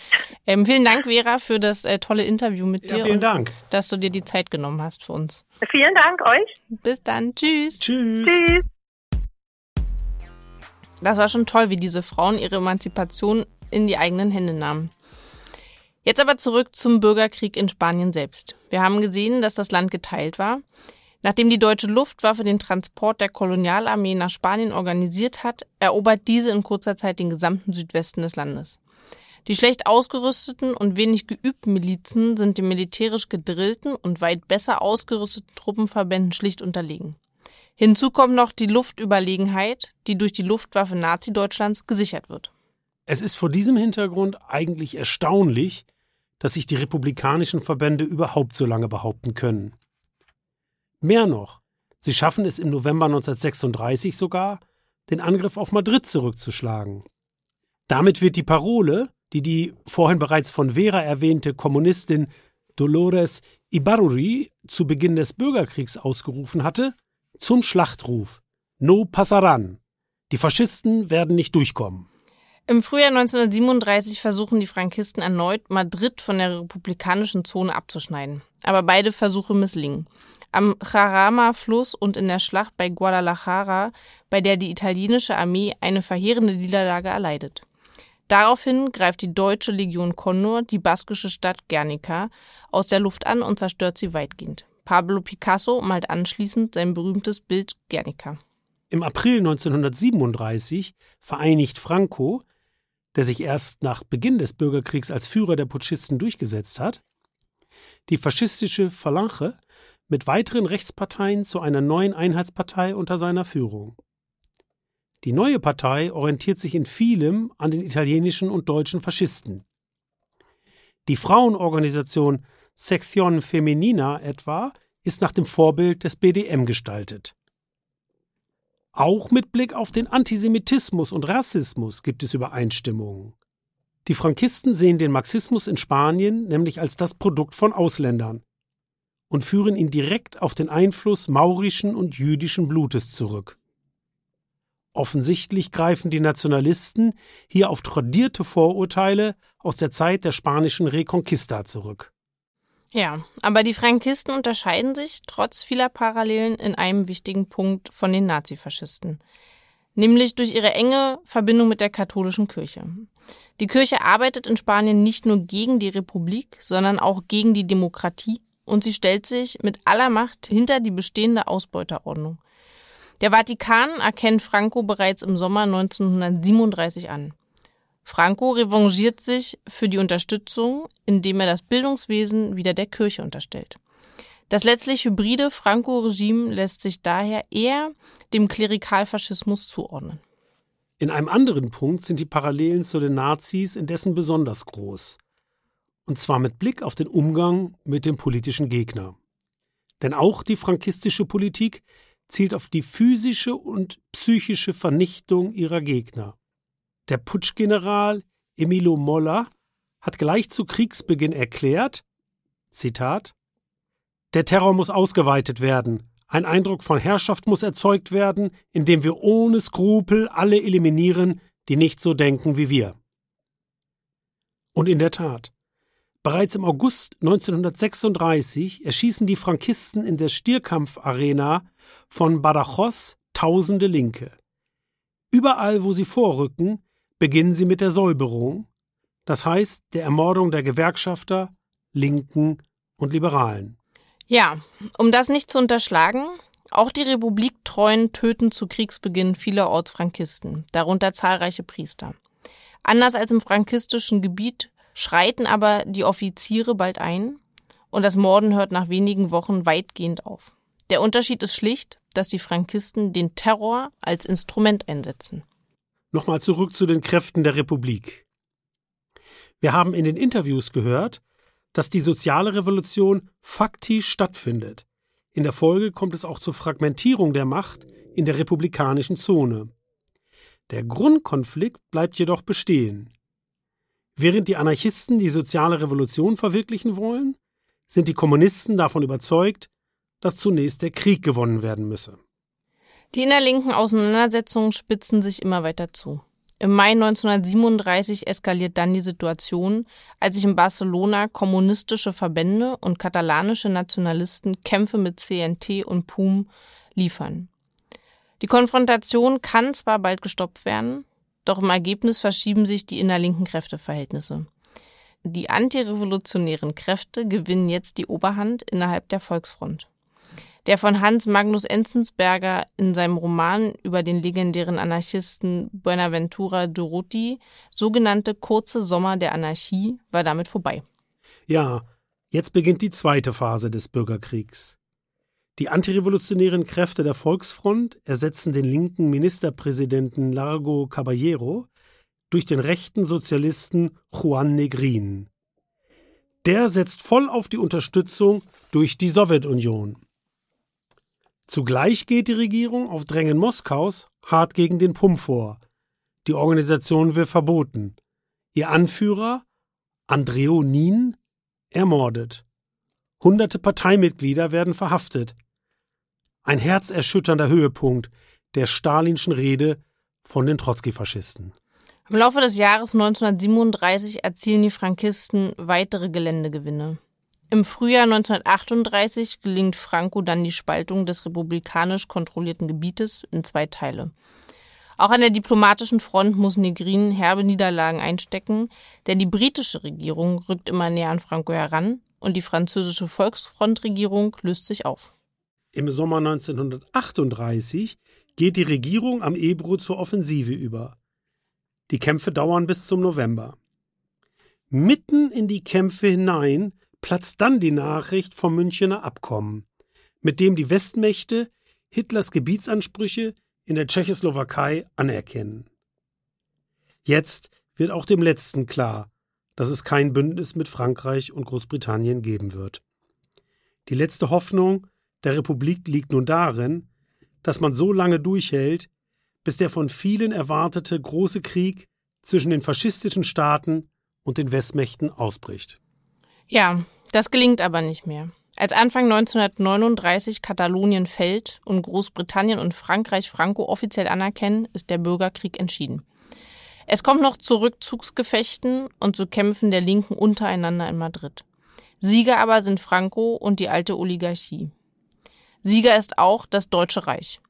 Ähm, vielen Dank, Vera, für das äh, tolle Interview mit dir. Ja, vielen Dank. Dass du dir die Zeit genommen hast für uns. Vielen Dank euch. Bis dann. Tschüss. Tschüss. Tschüss. Das war schon toll, wie diese Frauen ihre Emanzipation in die eigenen Hände nahmen. Jetzt aber zurück zum Bürgerkrieg in Spanien selbst. Wir haben gesehen, dass das Land geteilt war. Nachdem die deutsche Luftwaffe den Transport der Kolonialarmee nach Spanien organisiert hat, erobert diese in kurzer Zeit den gesamten Südwesten des Landes. Die schlecht ausgerüsteten und wenig geübten Milizen sind den militärisch gedrillten und weit besser ausgerüsteten Truppenverbänden schlicht unterlegen. Hinzu kommt noch die Luftüberlegenheit, die durch die Luftwaffe Nazi-Deutschlands gesichert wird. Es ist vor diesem Hintergrund eigentlich erstaunlich, dass sich die republikanischen Verbände überhaupt so lange behaupten können. Mehr noch, sie schaffen es im November 1936 sogar, den Angriff auf Madrid zurückzuschlagen. Damit wird die Parole, die die vorhin bereits von Vera erwähnte Kommunistin Dolores Ibarruri zu Beginn des Bürgerkriegs ausgerufen hatte, zum Schlachtruf. No passaran. Die Faschisten werden nicht durchkommen. Im Frühjahr 1937 versuchen die Frankisten erneut, Madrid von der republikanischen Zone abzuschneiden. Aber beide Versuche misslingen. Am Jarama-Fluss und in der Schlacht bei Guadalajara, bei der die italienische Armee eine verheerende Niederlage erleidet. Daraufhin greift die deutsche Legion Condor die baskische Stadt Guernica aus der Luft an und zerstört sie weitgehend. Pablo Picasso malt anschließend sein berühmtes Bild Guernica. Im April 1937 vereinigt Franco, der sich erst nach Beginn des Bürgerkriegs als Führer der Putschisten durchgesetzt hat, die faschistische Phalange mit weiteren Rechtsparteien zu einer neuen Einheitspartei unter seiner Führung. Die neue Partei orientiert sich in vielem an den italienischen und deutschen Faschisten. Die Frauenorganisation Sección Femenina etwa ist nach dem Vorbild des BDM gestaltet. Auch mit Blick auf den Antisemitismus und Rassismus gibt es Übereinstimmungen. Die Frankisten sehen den Marxismus in Spanien nämlich als das Produkt von Ausländern und führen ihn direkt auf den Einfluss maurischen und jüdischen Blutes zurück. Offensichtlich greifen die Nationalisten hier auf tradierte Vorurteile aus der Zeit der spanischen Reconquista zurück. Ja, aber die Frankisten unterscheiden sich trotz vieler Parallelen in einem wichtigen Punkt von den Nazifaschisten, nämlich durch ihre enge Verbindung mit der katholischen Kirche. Die Kirche arbeitet in Spanien nicht nur gegen die Republik, sondern auch gegen die Demokratie und sie stellt sich mit aller Macht hinter die bestehende Ausbeuterordnung. Der Vatikan erkennt Franco bereits im Sommer 1937 an. Franco revanchiert sich für die Unterstützung, indem er das Bildungswesen wieder der Kirche unterstellt. Das letztlich hybride Franco-Regime lässt sich daher eher dem Klerikalfaschismus zuordnen. In einem anderen Punkt sind die Parallelen zu den Nazis indessen besonders groß. Und zwar mit Blick auf den Umgang mit dem politischen Gegner. Denn auch die frankistische Politik zielt auf die physische und psychische Vernichtung ihrer Gegner. Der Putschgeneral Emilio Molla hat gleich zu Kriegsbeginn erklärt, Zitat, der Terror muss ausgeweitet werden, ein Eindruck von Herrschaft muss erzeugt werden, indem wir ohne Skrupel alle eliminieren, die nicht so denken wie wir. Und in der Tat, bereits im August 1936 erschießen die Frankisten in der Stierkampfarena von Badajoz tausende Linke. Überall, wo sie vorrücken, beginnen sie mit der Säuberung, das heißt der Ermordung der Gewerkschafter, Linken und Liberalen. Ja, um das nicht zu unterschlagen, auch die Republiktreuen töten zu Kriegsbeginn viele Ortsfrankisten, darunter zahlreiche Priester. Anders als im frankistischen Gebiet schreiten aber die Offiziere bald ein und das Morden hört nach wenigen Wochen weitgehend auf. Der Unterschied ist schlicht, dass die Frankisten den Terror als Instrument einsetzen. Nochmal zurück zu den Kräften der Republik. Wir haben in den Interviews gehört, dass die soziale Revolution faktisch stattfindet. In der Folge kommt es auch zur Fragmentierung der Macht in der republikanischen Zone. Der Grundkonflikt bleibt jedoch bestehen. Während die Anarchisten die soziale Revolution verwirklichen wollen, sind die Kommunisten davon überzeugt, dass zunächst der Krieg gewonnen werden müsse. Die innerlinken Auseinandersetzungen spitzen sich immer weiter zu. Im Mai 1937 eskaliert dann die Situation, als sich in Barcelona kommunistische Verbände und katalanische Nationalisten Kämpfe mit CNT und PUM liefern. Die Konfrontation kann zwar bald gestoppt werden, doch im Ergebnis verschieben sich die innerlinken Kräfteverhältnisse. Die antirevolutionären Kräfte gewinnen jetzt die Oberhand innerhalb der Volksfront. Der von Hans Magnus Enzensberger in seinem Roman über den legendären Anarchisten Buenaventura Durruti sogenannte kurze Sommer der Anarchie war damit vorbei. Ja, jetzt beginnt die zweite Phase des Bürgerkriegs. Die antirevolutionären Kräfte der Volksfront ersetzen den linken Ministerpräsidenten Largo Caballero durch den rechten Sozialisten Juan Negrin. Der setzt voll auf die Unterstützung durch die Sowjetunion. Zugleich geht die Regierung auf Drängen Moskaus hart gegen den PUM vor. Die Organisation wird verboten. Ihr Anführer, Andreo Nin, ermordet. Hunderte Parteimitglieder werden verhaftet. Ein herzerschütternder Höhepunkt der stalinschen Rede von den Trotzki-Faschisten. Im Laufe des Jahres 1937 erzielen die Frankisten weitere Geländegewinne. Im Frühjahr 1938 gelingt Franco dann die Spaltung des republikanisch kontrollierten Gebietes in zwei Teile. Auch an der diplomatischen Front muss Negrin herbe Niederlagen einstecken, denn die britische Regierung rückt immer näher an Franco heran und die französische Volksfrontregierung löst sich auf. Im Sommer 1938 geht die Regierung am Ebro zur Offensive über. Die Kämpfe dauern bis zum November. Mitten in die Kämpfe hinein platzt dann die Nachricht vom Münchener Abkommen, mit dem die Westmächte Hitlers Gebietsansprüche in der Tschechoslowakei anerkennen. Jetzt wird auch dem Letzten klar, dass es kein Bündnis mit Frankreich und Großbritannien geben wird. Die letzte Hoffnung der Republik liegt nun darin, dass man so lange durchhält, bis der von vielen erwartete große Krieg zwischen den faschistischen Staaten und den Westmächten ausbricht. Ja, das gelingt aber nicht mehr. Als Anfang 1939 Katalonien fällt und Großbritannien und Frankreich Franco offiziell anerkennen, ist der Bürgerkrieg entschieden. Es kommt noch zu Rückzugsgefechten und zu Kämpfen der Linken untereinander in Madrid. Sieger aber sind Franco und die alte Oligarchie. Sieger ist auch das Deutsche Reich.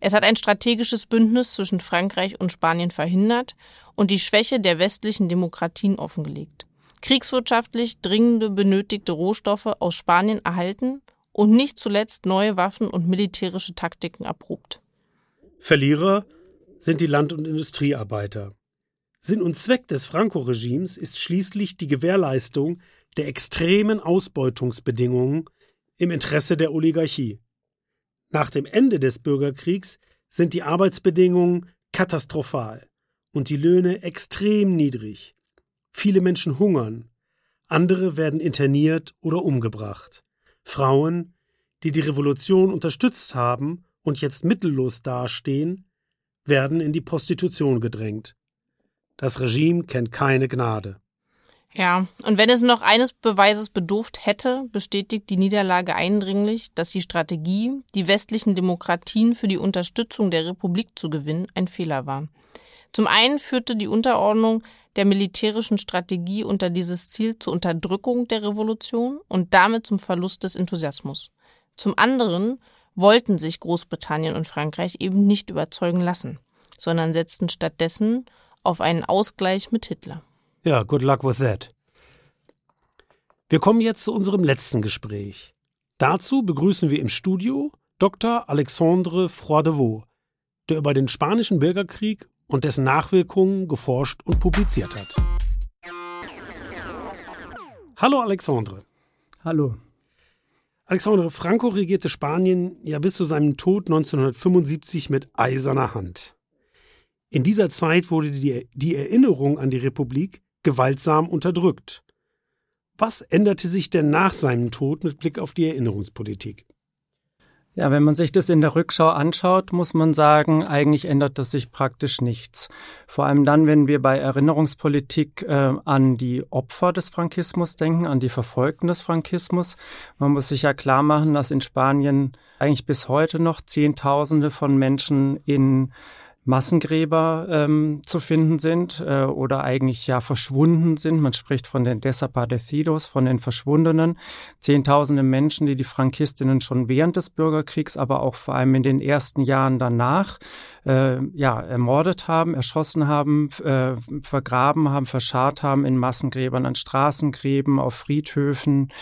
Es hat ein strategisches Bündnis zwischen Frankreich und Spanien verhindert und die Schwäche der westlichen Demokratien offengelegt kriegswirtschaftlich dringende benötigte Rohstoffe aus Spanien erhalten und nicht zuletzt neue Waffen und militärische Taktiken erprobt. Verlierer sind die Land- und Industriearbeiter. Sinn und Zweck des Franco-Regimes ist schließlich die Gewährleistung der extremen Ausbeutungsbedingungen im Interesse der Oligarchie. Nach dem Ende des Bürgerkriegs sind die Arbeitsbedingungen katastrophal und die Löhne extrem niedrig. Viele Menschen hungern, andere werden interniert oder umgebracht. Frauen, die die Revolution unterstützt haben und jetzt mittellos dastehen, werden in die Prostitution gedrängt. Das Regime kennt keine Gnade. Ja, und wenn es noch eines Beweises bedurft hätte, bestätigt die Niederlage eindringlich, dass die Strategie, die westlichen Demokratien für die Unterstützung der Republik zu gewinnen, ein Fehler war. Zum einen führte die Unterordnung der militärischen Strategie unter dieses Ziel zur Unterdrückung der Revolution und damit zum Verlust des Enthusiasmus. Zum anderen wollten sich Großbritannien und Frankreich eben nicht überzeugen lassen, sondern setzten stattdessen auf einen Ausgleich mit Hitler. Ja, good luck with that. Wir kommen jetzt zu unserem letzten Gespräch. Dazu begrüßen wir im Studio Dr. Alexandre Froidevaux, der über den Spanischen Bürgerkrieg und dessen Nachwirkungen geforscht und publiziert hat. Hallo Alexandre. Hallo. Alexandre Franco regierte Spanien ja bis zu seinem Tod 1975 mit eiserner Hand. In dieser Zeit wurde die, die Erinnerung an die Republik gewaltsam unterdrückt. Was änderte sich denn nach seinem Tod mit Blick auf die Erinnerungspolitik? Ja, wenn man sich das in der Rückschau anschaut, muss man sagen, eigentlich ändert das sich praktisch nichts. Vor allem dann, wenn wir bei Erinnerungspolitik äh, an die Opfer des Frankismus denken, an die Verfolgten des Frankismus. Man muss sich ja klar machen, dass in Spanien eigentlich bis heute noch Zehntausende von Menschen in Massengräber ähm, zu finden sind äh, oder eigentlich ja verschwunden sind. Man spricht von den Desaparecidos, von den Verschwundenen. Zehntausende Menschen, die die Frankistinnen schon während des Bürgerkriegs, aber auch vor allem in den ersten Jahren danach äh, ja, ermordet haben, erschossen haben, äh, vergraben haben, verscharrt haben in Massengräbern, an Straßengräben, auf Friedhöfen,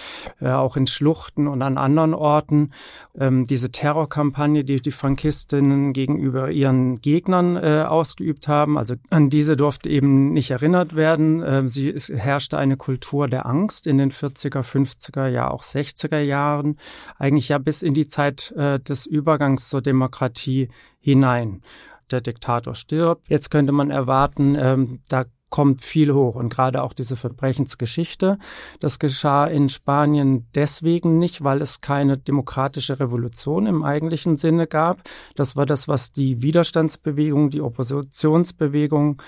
äh, auch in Schluchten und an anderen Orten. Ähm, diese Terrorkampagne, die die Frankistinnen gegenüber ihren Gegnern äh, ausgeübt haben, also an diese durfte eben nicht erinnert werden. Äh, sie, es herrschte eine Kultur der Angst in den 40er, 50er, ja auch 60er Jahren, eigentlich ja bis in die Zeit äh, des Übergangs zur Demokratie hinein. Der Diktator stirbt. Jetzt könnte man erwarten, ähm, da kommt viel hoch und gerade auch diese Verbrechensgeschichte. Das geschah in Spanien deswegen nicht, weil es keine demokratische Revolution im eigentlichen Sinne gab. Das war das, was die Widerstandsbewegung, die Oppositionsbewegung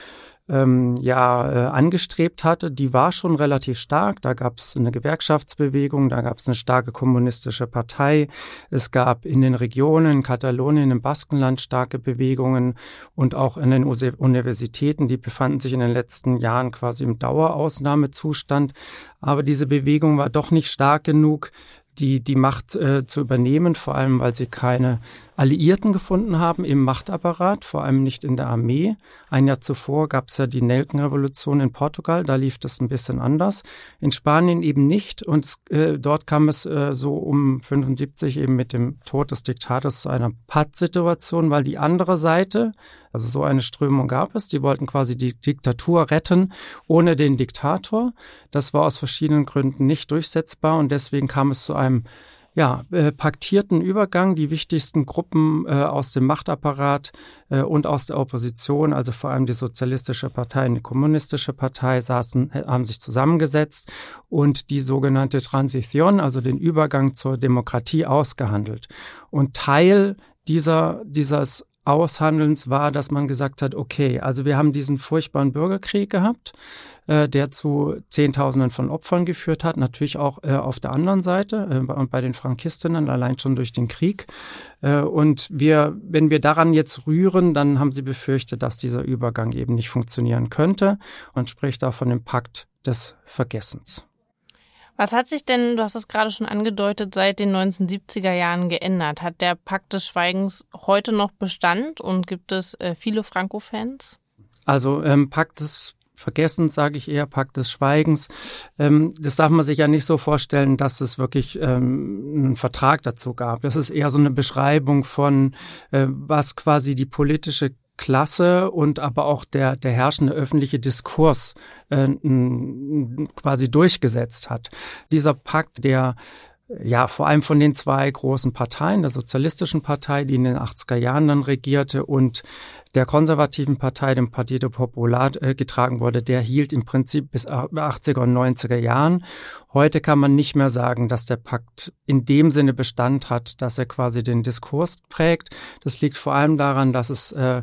ähm, ja äh, angestrebt hatte, die war schon relativ stark. Da gab es eine Gewerkschaftsbewegung, da gab es eine starke kommunistische Partei. Es gab in den Regionen, in Katalonien, im Baskenland starke Bewegungen und auch in den Universitäten, die befanden sich in den letzten Jahren quasi im Dauerausnahmezustand. Aber diese Bewegung war doch nicht stark genug, die, die Macht äh, zu übernehmen, vor allem weil sie keine Alliierten gefunden haben im Machtapparat, vor allem nicht in der Armee. Ein Jahr zuvor gab es ja die Nelkenrevolution in Portugal, da lief das ein bisschen anders. In Spanien eben nicht und äh, dort kam es äh, so um 75 eben mit dem Tod des Diktators zu einer Pattsituation, weil die andere Seite, also so eine Strömung gab es, die wollten quasi die Diktatur retten ohne den Diktator. Das war aus verschiedenen Gründen nicht durchsetzbar und deswegen kam es zu einem ja, äh, paktierten Übergang. Die wichtigsten Gruppen äh, aus dem Machtapparat äh, und aus der Opposition, also vor allem die Sozialistische Partei und die Kommunistische Partei, saßen, äh, haben sich zusammengesetzt und die sogenannte Transition, also den Übergang zur Demokratie ausgehandelt. Und Teil dieser, dieses Aushandelns war, dass man gesagt hat, okay, also wir haben diesen furchtbaren Bürgerkrieg gehabt, äh, der zu Zehntausenden von Opfern geführt hat, natürlich auch äh, auf der anderen Seite äh, und bei den Frankistinnen allein schon durch den Krieg. Äh, und wir, wenn wir daran jetzt rühren, dann haben sie befürchtet, dass dieser Übergang eben nicht funktionieren könnte und spricht auch von dem Pakt des Vergessens. Was hat sich denn, du hast es gerade schon angedeutet, seit den 1970er Jahren geändert? Hat der Pakt des Schweigens heute noch Bestand und gibt es äh, viele Franco-Fans? Also ähm, Pakt des Vergessens, sage ich eher, Pakt des Schweigens. Ähm, das darf man sich ja nicht so vorstellen, dass es wirklich ähm, einen Vertrag dazu gab. Das ist eher so eine Beschreibung von, äh, was quasi die politische Klasse und aber auch der, der herrschende öffentliche Diskurs äh, quasi durchgesetzt hat. Dieser Pakt, der ja, vor allem von den zwei großen Parteien, der Sozialistischen Partei, die in den 80er Jahren dann regierte, und der konservativen Partei, dem Partido Popular, äh, getragen wurde, der hielt im Prinzip bis 80er und 90er Jahren. Heute kann man nicht mehr sagen, dass der Pakt in dem Sinne Bestand hat, dass er quasi den Diskurs prägt. Das liegt vor allem daran, dass es äh,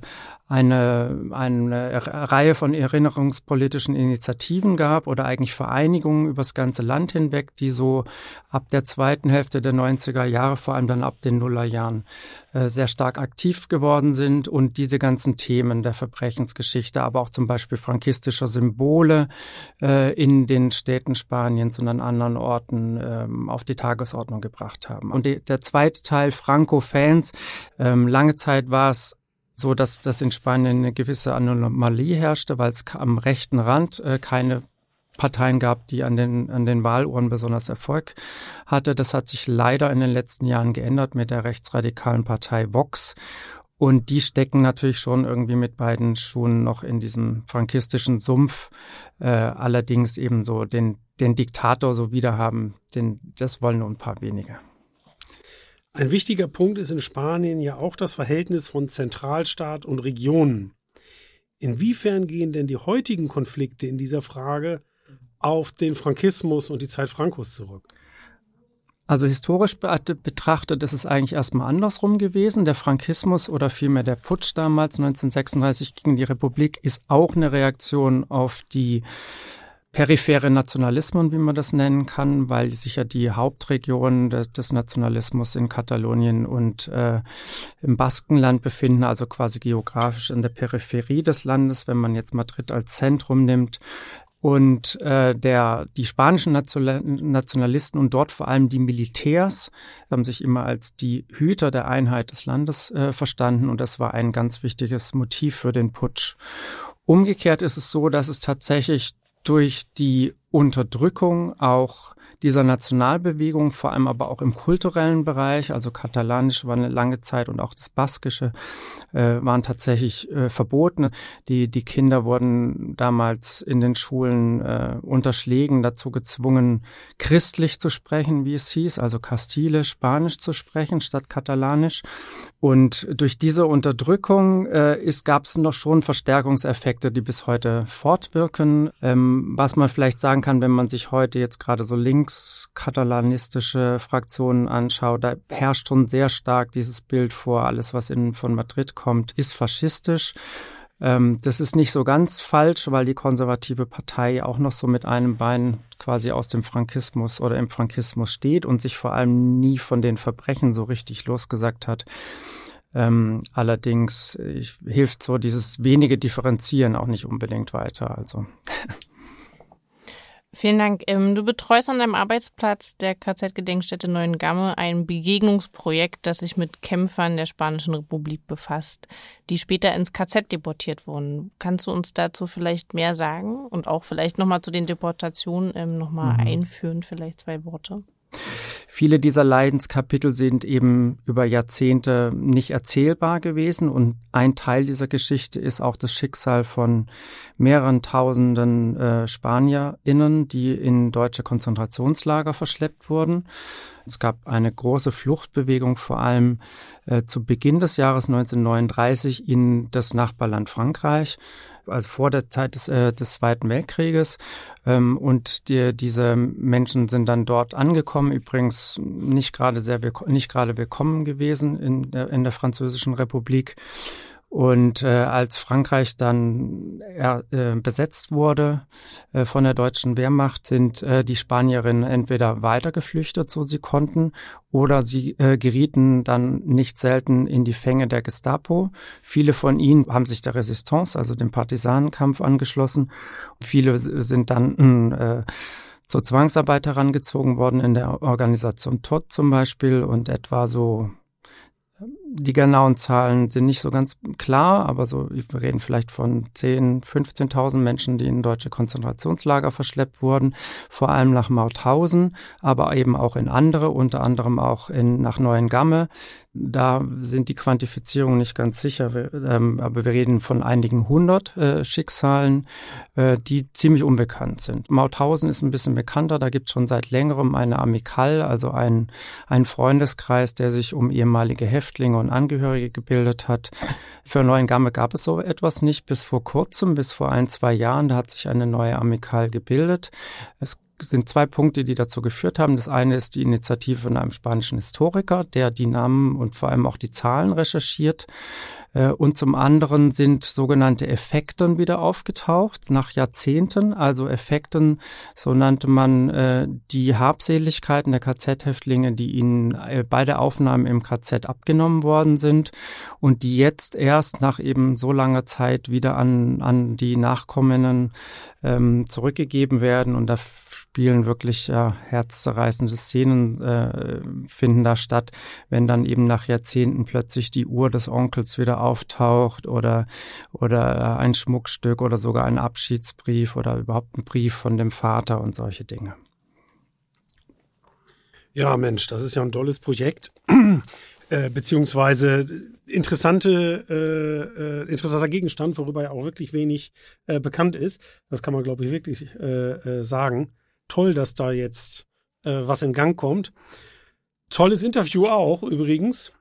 eine, eine Reihe von erinnerungspolitischen Initiativen gab oder eigentlich Vereinigungen übers ganze Land hinweg, die so ab der zweiten Hälfte der 90er Jahre, vor allem dann ab den Nullerjahren, äh, sehr stark aktiv geworden sind und diese ganzen Themen der Verbrechensgeschichte, aber auch zum Beispiel frankistischer Symbole äh, in den Städten Spaniens und an anderen Orten ähm, auf die Tagesordnung gebracht haben. Und der zweite Teil, Franco-Fans, ähm, lange Zeit war es so dass das in Spanien eine gewisse Anomalie herrschte, weil es am rechten Rand äh, keine Parteien gab, die an den, an den Wahluhren besonders Erfolg hatte. Das hat sich leider in den letzten Jahren geändert mit der rechtsradikalen Partei Vox. Und die stecken natürlich schon irgendwie mit beiden Schuhen noch in diesem frankistischen Sumpf. Äh, allerdings eben so den, den Diktator so wiederhaben, den, das wollen nur ein paar wenige. Ein wichtiger Punkt ist in Spanien ja auch das Verhältnis von Zentralstaat und Regionen. Inwiefern gehen denn die heutigen Konflikte in dieser Frage auf den Frankismus und die Zeit Frankos zurück? Also historisch betrachtet ist es eigentlich erstmal andersrum gewesen. Der Frankismus oder vielmehr der Putsch damals 1936 gegen die Republik ist auch eine Reaktion auf die periphere Nationalismen, wie man das nennen kann, weil sich ja die Hauptregionen des, des Nationalismus in Katalonien und äh, im Baskenland befinden, also quasi geografisch in der Peripherie des Landes, wenn man jetzt Madrid als Zentrum nimmt. Und äh, der, die spanischen Nationalisten und dort vor allem die Militärs haben sich immer als die Hüter der Einheit des Landes äh, verstanden und das war ein ganz wichtiges Motiv für den Putsch. Umgekehrt ist es so, dass es tatsächlich durch die Unterdrückung auch dieser Nationalbewegung, vor allem aber auch im kulturellen Bereich, also katalanisch war eine lange Zeit und auch das baskische äh, waren tatsächlich äh, verboten. Die, die Kinder wurden damals in den Schulen äh, unter Schlägen dazu gezwungen, christlich zu sprechen, wie es hieß, also Kastile, Spanisch zu sprechen statt Katalanisch. Und durch diese Unterdrückung äh, gab es noch schon Verstärkungseffekte, die bis heute fortwirken. Ähm, was man vielleicht sagen kann, wenn man sich heute jetzt gerade so linkskatalanistische Fraktionen anschaut, da herrscht schon sehr stark dieses Bild vor, alles, was in, von Madrid kommt, ist faschistisch. Ähm, das ist nicht so ganz falsch, weil die konservative Partei auch noch so mit einem Bein quasi aus dem Frankismus oder im Frankismus steht und sich vor allem nie von den Verbrechen so richtig losgesagt hat. Ähm, allerdings ich, hilft so dieses wenige Differenzieren auch nicht unbedingt weiter. Also Vielen Dank. Ähm, du betreust an deinem Arbeitsplatz der KZ-Gedenkstätte Neuengamme ein Begegnungsprojekt, das sich mit Kämpfern der Spanischen Republik befasst, die später ins KZ deportiert wurden. Kannst du uns dazu vielleicht mehr sagen und auch vielleicht nochmal zu den Deportationen ähm, nochmal mhm. einführen, vielleicht zwei Worte? Viele dieser Leidenskapitel sind eben über Jahrzehnte nicht erzählbar gewesen und ein Teil dieser Geschichte ist auch das Schicksal von mehreren tausenden äh, SpanierInnen, die in deutsche Konzentrationslager verschleppt wurden. Es gab eine große Fluchtbewegung, vor allem äh, zu Beginn des Jahres 1939 in das Nachbarland Frankreich, also vor der Zeit des, äh, des Zweiten Weltkrieges. Ähm, und die, diese Menschen sind dann dort angekommen, übrigens nicht gerade sehr nicht gerade willkommen gewesen in der, in der Französischen Republik. Und äh, als Frankreich dann äh, besetzt wurde äh, von der deutschen Wehrmacht, sind äh, die Spanierinnen entweder weitergeflüchtet, so sie konnten, oder sie äh, gerieten dann nicht selten in die Fänge der Gestapo. Viele von ihnen haben sich der Resistance, also dem Partisanenkampf, angeschlossen. Viele sind dann äh, zur Zwangsarbeit herangezogen worden in der Organisation TOT zum Beispiel und etwa so die genauen Zahlen sind nicht so ganz klar, aber so, wir reden vielleicht von 10, 15.000 Menschen, die in deutsche Konzentrationslager verschleppt wurden, vor allem nach Mauthausen, aber eben auch in andere, unter anderem auch in, nach Neuengamme. Da sind die Quantifizierungen nicht ganz sicher, wir, ähm, aber wir reden von einigen hundert äh, Schicksalen, äh, die ziemlich unbekannt sind. Mauthausen ist ein bisschen bekannter, da gibt es schon seit längerem eine Amikal, also ein, ein Freundeskreis, der sich um ehemalige Häftlinge und Angehörige gebildet hat. Für Neuengamme gab es so etwas nicht bis vor kurzem, bis vor ein, zwei Jahren. Da hat sich eine neue Amikal gebildet. Es sind zwei Punkte, die dazu geführt haben. Das eine ist die Initiative von einem spanischen Historiker, der die Namen und vor allem auch die Zahlen recherchiert. Äh, und zum anderen sind sogenannte Effekten wieder aufgetaucht nach Jahrzehnten. Also Effekten, so nannte man äh, die Habseligkeiten der KZ-Häftlinge, die ihnen äh, bei der Aufnahme im KZ abgenommen worden sind und die jetzt erst nach eben so langer Zeit wieder an, an die Nachkommenen ähm, zurückgegeben werden. Und da spielen wirklich ja, herzzerreißende Szenen äh, finden da statt, wenn dann eben nach Jahrzehnten plötzlich die Uhr des Onkels wieder auftaucht oder oder ein Schmuckstück oder sogar ein Abschiedsbrief oder überhaupt ein Brief von dem Vater und solche Dinge. Ja, Mensch, das ist ja ein tolles Projekt. Äh, beziehungsweise interessante, äh, äh, interessanter Gegenstand, worüber ja auch wirklich wenig äh, bekannt ist. Das kann man, glaube ich, wirklich äh, äh, sagen toll, dass da jetzt äh, was in Gang kommt. Tolles Interview auch übrigens.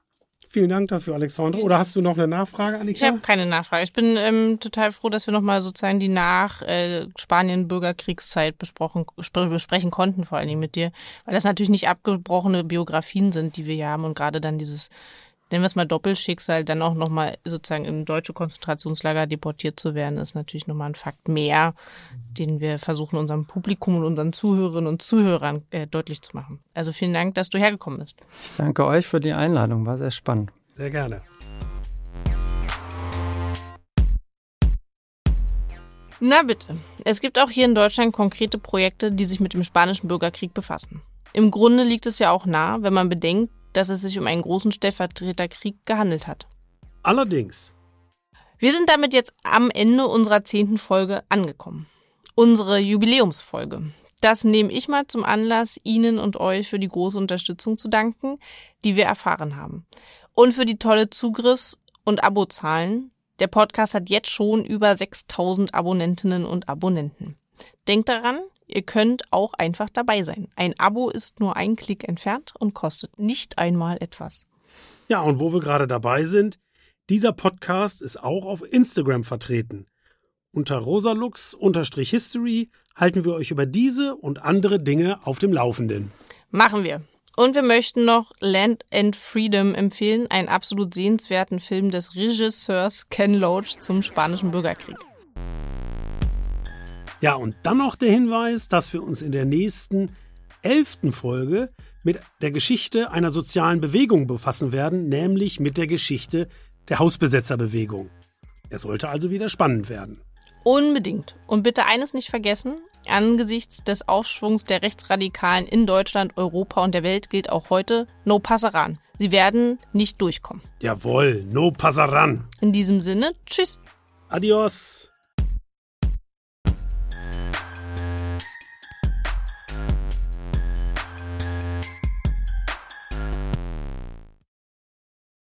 Vielen Dank dafür, Alexandre. Oder hast du noch eine Nachfrage, Annika? Ich habe keine Nachfrage. Ich bin ähm, total froh, dass wir nochmal sozusagen die nach äh, Spanien-Bürgerkriegszeit besprochen, besprechen konnten, vor allen Dingen mit dir. Weil das natürlich nicht abgebrochene Biografien sind, die wir hier haben und gerade dann dieses nennen wir es mal Doppelschicksal, dann auch nochmal sozusagen in deutsche Konzentrationslager deportiert zu werden, ist natürlich nochmal ein Fakt mehr, den wir versuchen unserem Publikum und unseren Zuhörerinnen und Zuhörern äh, deutlich zu machen. Also vielen Dank, dass du hergekommen bist. Ich danke euch für die Einladung, war sehr spannend. Sehr gerne. Na bitte. Es gibt auch hier in Deutschland konkrete Projekte, die sich mit dem spanischen Bürgerkrieg befassen. Im Grunde liegt es ja auch nah, wenn man bedenkt, dass es sich um einen großen Stellvertreterkrieg gehandelt hat. Allerdings. Wir sind damit jetzt am Ende unserer zehnten Folge angekommen. Unsere Jubiläumsfolge. Das nehme ich mal zum Anlass, Ihnen und euch für die große Unterstützung zu danken, die wir erfahren haben. Und für die tolle Zugriffs- und Abozahlen. Der Podcast hat jetzt schon über 6000 Abonnentinnen und Abonnenten. Denkt daran, Ihr könnt auch einfach dabei sein. Ein Abo ist nur ein Klick entfernt und kostet nicht einmal etwas. Ja, und wo wir gerade dabei sind, dieser Podcast ist auch auf Instagram vertreten. Unter rosalux-history halten wir euch über diese und andere Dinge auf dem Laufenden. Machen wir. Und wir möchten noch Land and Freedom empfehlen, einen absolut sehenswerten Film des Regisseurs Ken Loach zum spanischen Bürgerkrieg. Ja, und dann noch der Hinweis, dass wir uns in der nächsten elften Folge mit der Geschichte einer sozialen Bewegung befassen werden, nämlich mit der Geschichte der Hausbesetzerbewegung. Es sollte also wieder spannend werden. Unbedingt. Und bitte eines nicht vergessen, angesichts des Aufschwungs der Rechtsradikalen in Deutschland, Europa und der Welt gilt auch heute No Passaran. Sie werden nicht durchkommen. Jawohl, No Passaran. In diesem Sinne, tschüss. Adios.